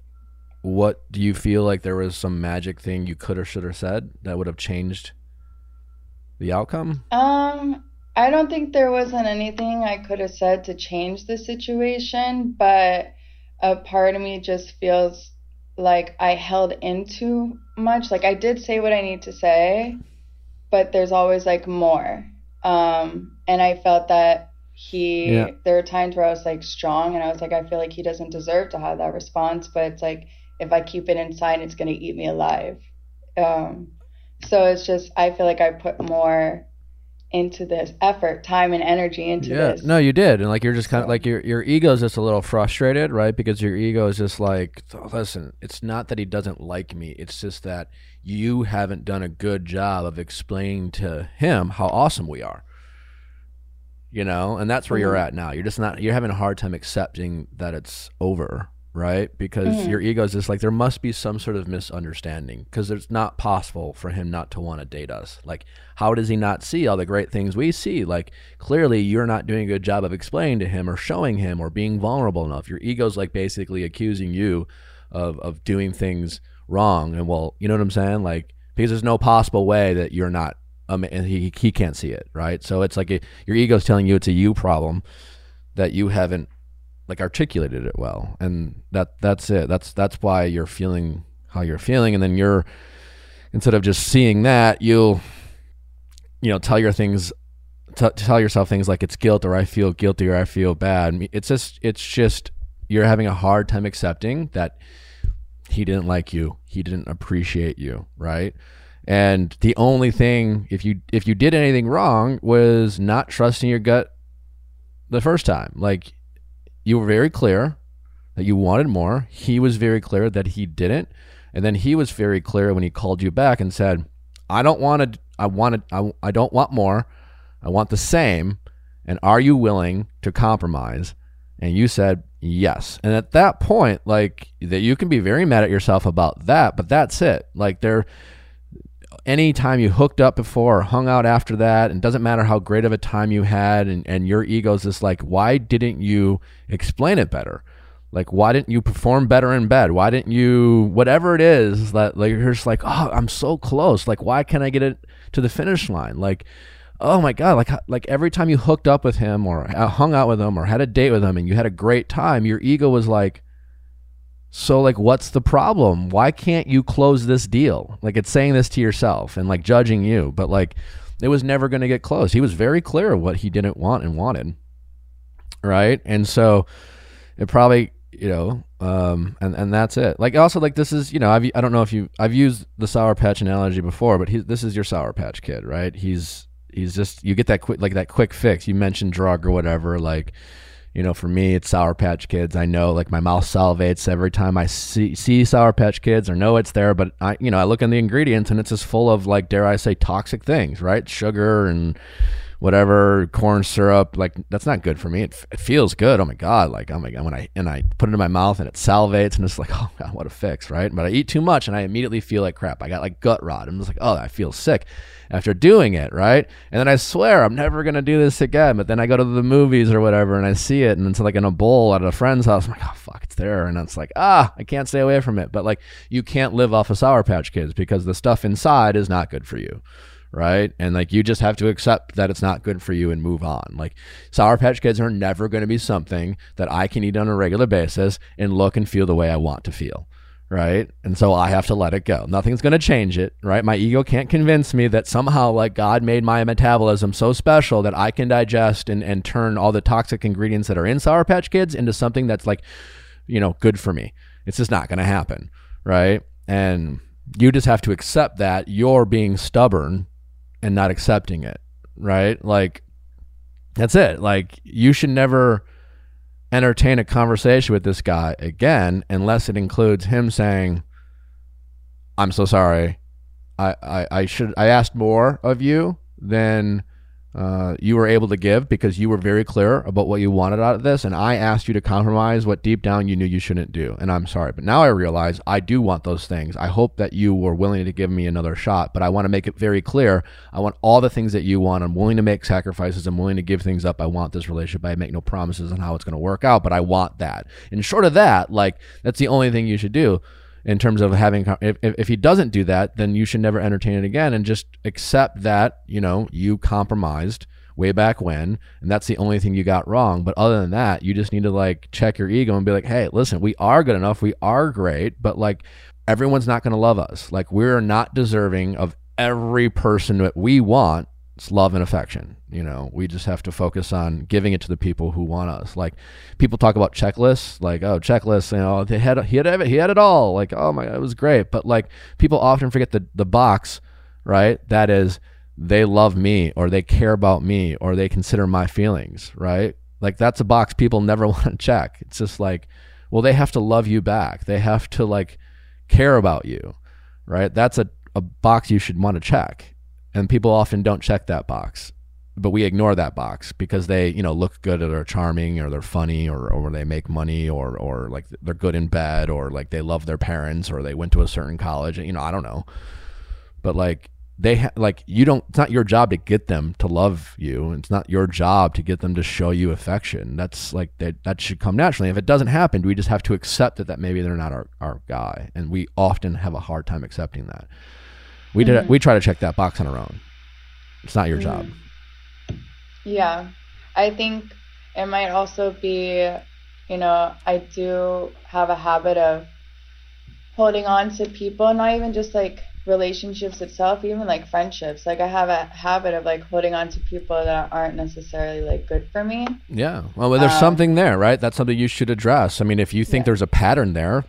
what do you feel like there was some magic thing you could or should have said that would have changed the outcome? Um, I don't think there wasn't anything I could have said to change the situation, but a part of me just feels like I held in too much. Like I did say what I need to say, but there's always like more. Um, and I felt that he, Yeah. there were times where I was like strong and I was like, I feel like he doesn't deserve to have that response, but it's like if I keep it inside, it's going to eat me alive. Um, so it's just, I feel like I put more into this effort, time, and energy into yeah, this. no, you did, and like you're just kind of like your your ego's just a little frustrated, right? Because your ego is just like, listen, it's not that he doesn't like me; it's just that you haven't done a good job of explaining to him how awesome we are. You know, and that's where you're Mhm. at now. You're just not. You're having a hard time accepting that it's over, right? Because Mhm. your is just like there must be some sort of misunderstanding because it's not possible for him not to want to date us. Like, how does he not see all the great things we see? Like, clearly you're not doing a good job of explaining to him or showing him or being vulnerable enough. Your ego's like basically accusing you of of doing things wrong. And well, you know what I'm saying? Like, because there's no possible way that you're not. Um, and he he can't see it, right? So it's like a, your ego's telling you it's a you problem that you haven't like articulated it well, and that that's it. That's that's why you're feeling how you're feeling, and then you're instead of just seeing that, you'll you know tell your things t- tell yourself things like it's guilt or I feel guilty or I feel bad. It's just it's just you're having a hard time accepting that he didn't like you, he didn't appreciate you, right? And the only thing if you if you did anything wrong was not trusting your gut the first time. Like you were very clear that you wanted more. He was very clear that he didn't. And then he was very clear when he called you back and said, "I don't want to I wanted I, I don't want more. I want the same. And are you willing to compromise?" And you said, "Yes." And at that point, like that you can be very mad at yourself about that, but that's it. Like there anytime you hooked up before or hung out after that, and doesn't matter how great of a time you had, and, and your ego's just like, why didn't you explain it better? Like, why didn't you perform better in bed? Why didn't you, whatever it is that, like, you're just like, oh, I'm so close. Like, why can't I get it to the finish line? Like, oh my God, like, like every time you hooked up with him or uh, hung out with him or had a date with him and you had a great time, your ego was like, so like what's the problem? Why can't you close this deal? Like it's saying this to yourself and like judging you, but like it was never going to get closed. He was very clear what he didn't want and wanted. Right? And so it probably, you know, um and and that's it. Like also like this is, you know, I've I don't know if you I've used the sour patch analogy before, but he this is your sour patch kid, right? He's he's just you get that quick like that quick fix. You mentioned drug or whatever like you know, for me, it's Sour Patch Kids. I know, like my mouth salivates every time I see, see Sour Patch Kids or know it's there. But I, you know, I look in the ingredients and it's just full of like, dare I say, toxic things, right? Sugar and whatever, corn syrup. Like that's not good for me. It, it feels good. Oh my god! Like oh my god, when I and I put it in my mouth and it salivates and it's like, oh god, what a fix, right? But I eat too much and I immediately feel like crap. I got like gut rot. I'm just like, oh, I feel sick after doing it, right? And then I swear I'm never gonna do this again. But then I go to the movies or whatever and I see it and it's like in a bowl at a friend's house. I'm like, oh fuck, it's there, and it's like, ah, I can't stay away from it. But like, you can't live off of Sour Patch Kids because the stuff inside is not good for you. Right. And like, you just have to accept that it's not good for you and move on. Like, Sour Patch Kids are never going to be something that I can eat on a regular basis and look and feel the way I want to feel right? And so I have to let it go. Nothing's going to change it, right? My ego can't convince me that somehow like God made my metabolism so special that I can digest and, and turn all the toxic ingredients that are in Sour Patch Kids into something that's like, you know, good for me. It's just not going to happen, right? And you just have to accept that you're being stubborn and not accepting it, right? Like that's it. Like you should never entertain a conversation with this guy again unless it includes him saying, "I'm so sorry. I I, I should I asked more of you than." Uh, you were able to give because you were very clear about what you wanted out of this, and I asked you to compromise what deep down you knew you shouldn't do. And I'm sorry, but now I realize I do want those things. I hope that you were willing to give me another shot, but I want to make it very clear. I want all the things that you want. I'm willing to make sacrifices. I'm willing to give things up. I want this relationship. I make no promises on how it's going to work out, but I want that. And short of that, like that's the only thing you should do in terms of having if, if he doesn't do that then you should never entertain it again and just accept that you know you compromised way back when and that's the only thing you got wrong. But other than that you just need to like check your ego and be like hey listen we are good enough. We are great. But like everyone's not going to love us. Like we're not deserving of every person that we want it's love and affection. You know, we just have to focus on giving it to the people who want us. Like people talk about checklists, like oh checklists, you know, they had he had it he had it all. Like oh my, god, it was great. But like people often forget the the box, right? That is they love me or they care about me or they consider my feelings, right? Like that's a box people never want to check. It's just like, well, they have to love you back. They have to like care about you, right? That's a a box you should want to check and people often don't check that box but we ignore that box because they you know look good or they're charming or they're funny or, or they make money or or like they're good in bed or like they love their parents or they went to a certain college you know i don't know. But like they ha- like you don't it's not your job to get them to love you. It's not your job to get them to show you affection. That's like that that should come naturally. If it doesn't happen we just have to accept that that maybe they're not our, our guy? And we often have a hard time accepting that we did. Mhm. We try to check that box on our own. It's not your job. Yeah. I think it might also be, you know, I do have a habit of holding on to people, not even just like relationships itself, even like friendships. Like I have a habit of like holding on to people that aren't necessarily like good for me. Yeah. Well, there's Um, something there, right? That's something you should address. I mean, if you think there's a pattern there,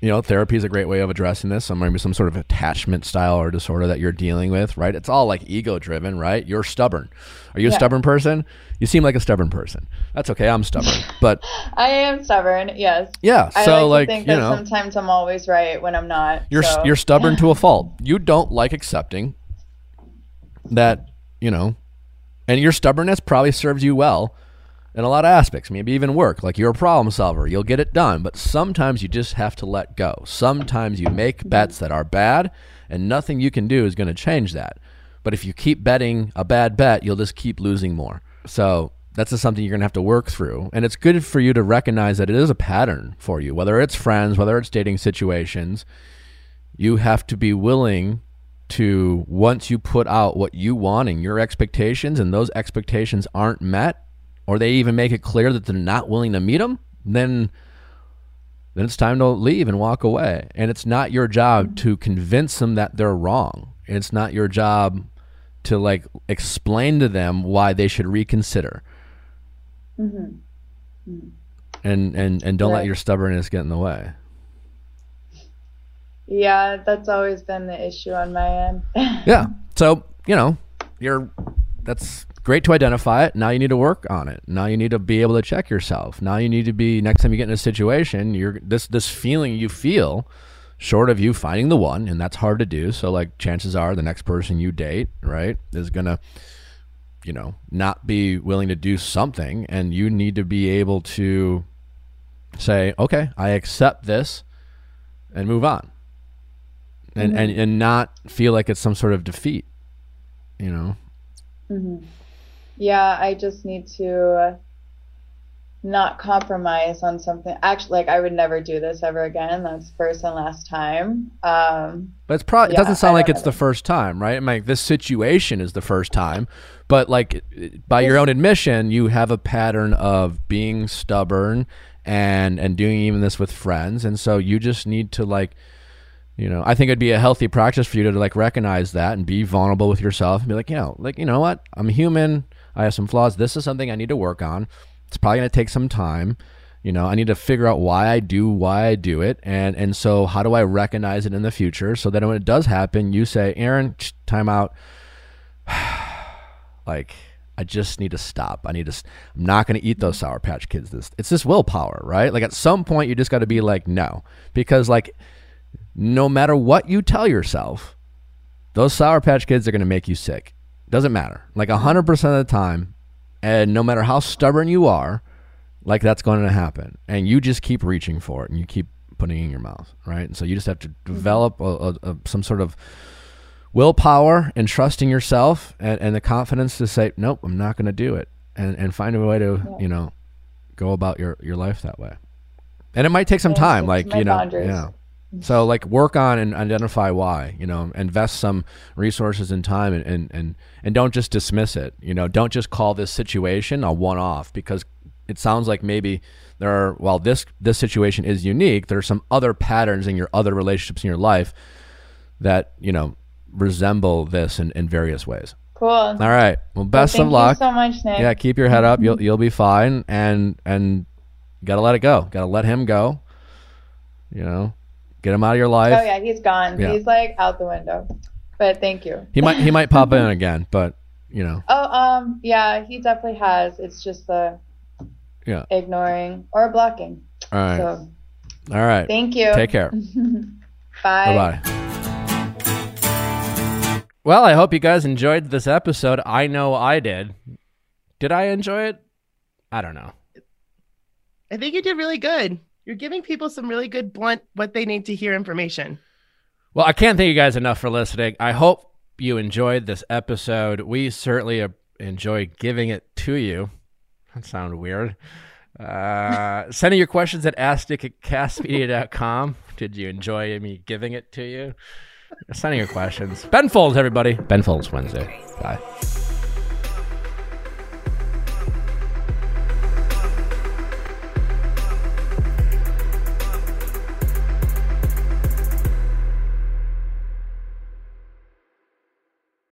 you know, therapy is a great way of addressing this. Some maybe some sort of attachment style or disorder that you're dealing with, right? It's all like ego driven, right? You're stubborn. Are you a stubborn person? You seem like a stubborn person. That's okay. I'm stubborn, but I am stubborn, yes. Yeah, I so, like, like, to think you that know- sometimes I'm always right when I'm not. you're so. you're stubborn to a fault. You don't like accepting that, you know, and your stubbornness probably serves you well in a lot of aspects, maybe even work. Like you're a problem solver, you'll get it done, but sometimes you just have to let go. Sometimes you make bets that are bad, and nothing you can do is going to change that. But if you keep betting a bad bet, you'll just keep losing more. So that's just something you're going to have to work through. And it's good for you to recognize that it is a pattern for you, whether it's friends, whether it's dating situations. You have to be willing to, once you put out what you want and your expectations, and those expectations aren't met, or they even make it clear that they're not willing to meet them, then then it's time to leave and walk away. And it's not your job to convince them that they're wrong. It's not your job to like explain to them why they should reconsider. Mhm. And and and don't let your stubbornness get in the way. Yeah, that's always been the issue on my end. Yeah. So, you know, you're that's great to identify it. Now you need to work on it. Now you need to be able to check yourself. Now you need to be next time you get in a situation, you're this this feeling you feel short of you finding the one and that's hard to do. So like chances are the next person you date, right, is going to you know, not be willing to do something and you need to be able to say, "Okay, I accept this." and move on. And, and and not feel like it's some sort of defeat, you know. hmm Yeah, I just need to not compromise on something. Actually, like I would never do this ever again. That's first and last time. Um, But it's probably it doesn't sound like it's the first time, right? I mean, like this situation is the first time, but like by your own admission, you have a pattern of being stubborn and and doing even this with friends, and so you just need to like, you know, I think it'd be a healthy practice for you to like recognize that and be vulnerable with yourself and be like, you know, like you know what, I'm human. I have some flaws. This is something I need to work on. It's probably going to take some time. You know, I need to figure out why I do why I do it, and and so how do I recognize it in the future so that when it does happen, you say, Erin, time out. like I just need to stop. I need to. I'm not going to eat those Sour Patch Kids. This it's this willpower, right? Like at some point, you just got to be like, no, because like no matter what you tell yourself, those Sour Patch Kids are going to make you sick. Doesn't matter. Like hundred percent of the time, and no matter how stubborn you are, like that's going to happen, and you just keep reaching for it, and you keep putting it in your mouth, right? And so you just have to mm-hmm. develop a, a, a, some sort of willpower and trusting yourself and, and the confidence to say nope i'm not going to do it and, and find a way to you know go about your, your life that way and it might take some Yeah, time like you know boundaries. yeah so like work on and identify why you know invest some resources and time and, and and and don't just dismiss it you know don't just call this situation a one-off because it sounds like maybe there are while this this situation is unique. There are some other patterns in your other relationships in your life that you know resemble this in, in various ways. Cool. all right. Well best thank of luck you so much, Nick. yeah keep your head up. You'll you'll be fine and and gotta let it go. Gotta let him go you know get him out of your life Oh yeah, he's gone. Yeah. He's like out the window. But thank you. he might he might pop in again but you know Oh, um, yeah, he definitely has. It's just the yeah ignoring or blocking. all right So all right thank you. take care Bye. Bye bye. Well, I hope you guys enjoyed this episode. I know I did. Did I enjoy it? I don't know. I think you did really good. You're giving people some really good blunt what they need to hear information. Well, I can't thank you guys enough for listening. I hope you enjoyed this episode. We certainly enjoy giving it to you. That sounded weird. Uh, sending your questions at askdick. Did you enjoy me giving it to you? Sending your questions. Ben Folds, everybody. Ben Folds Wednesday. Bye.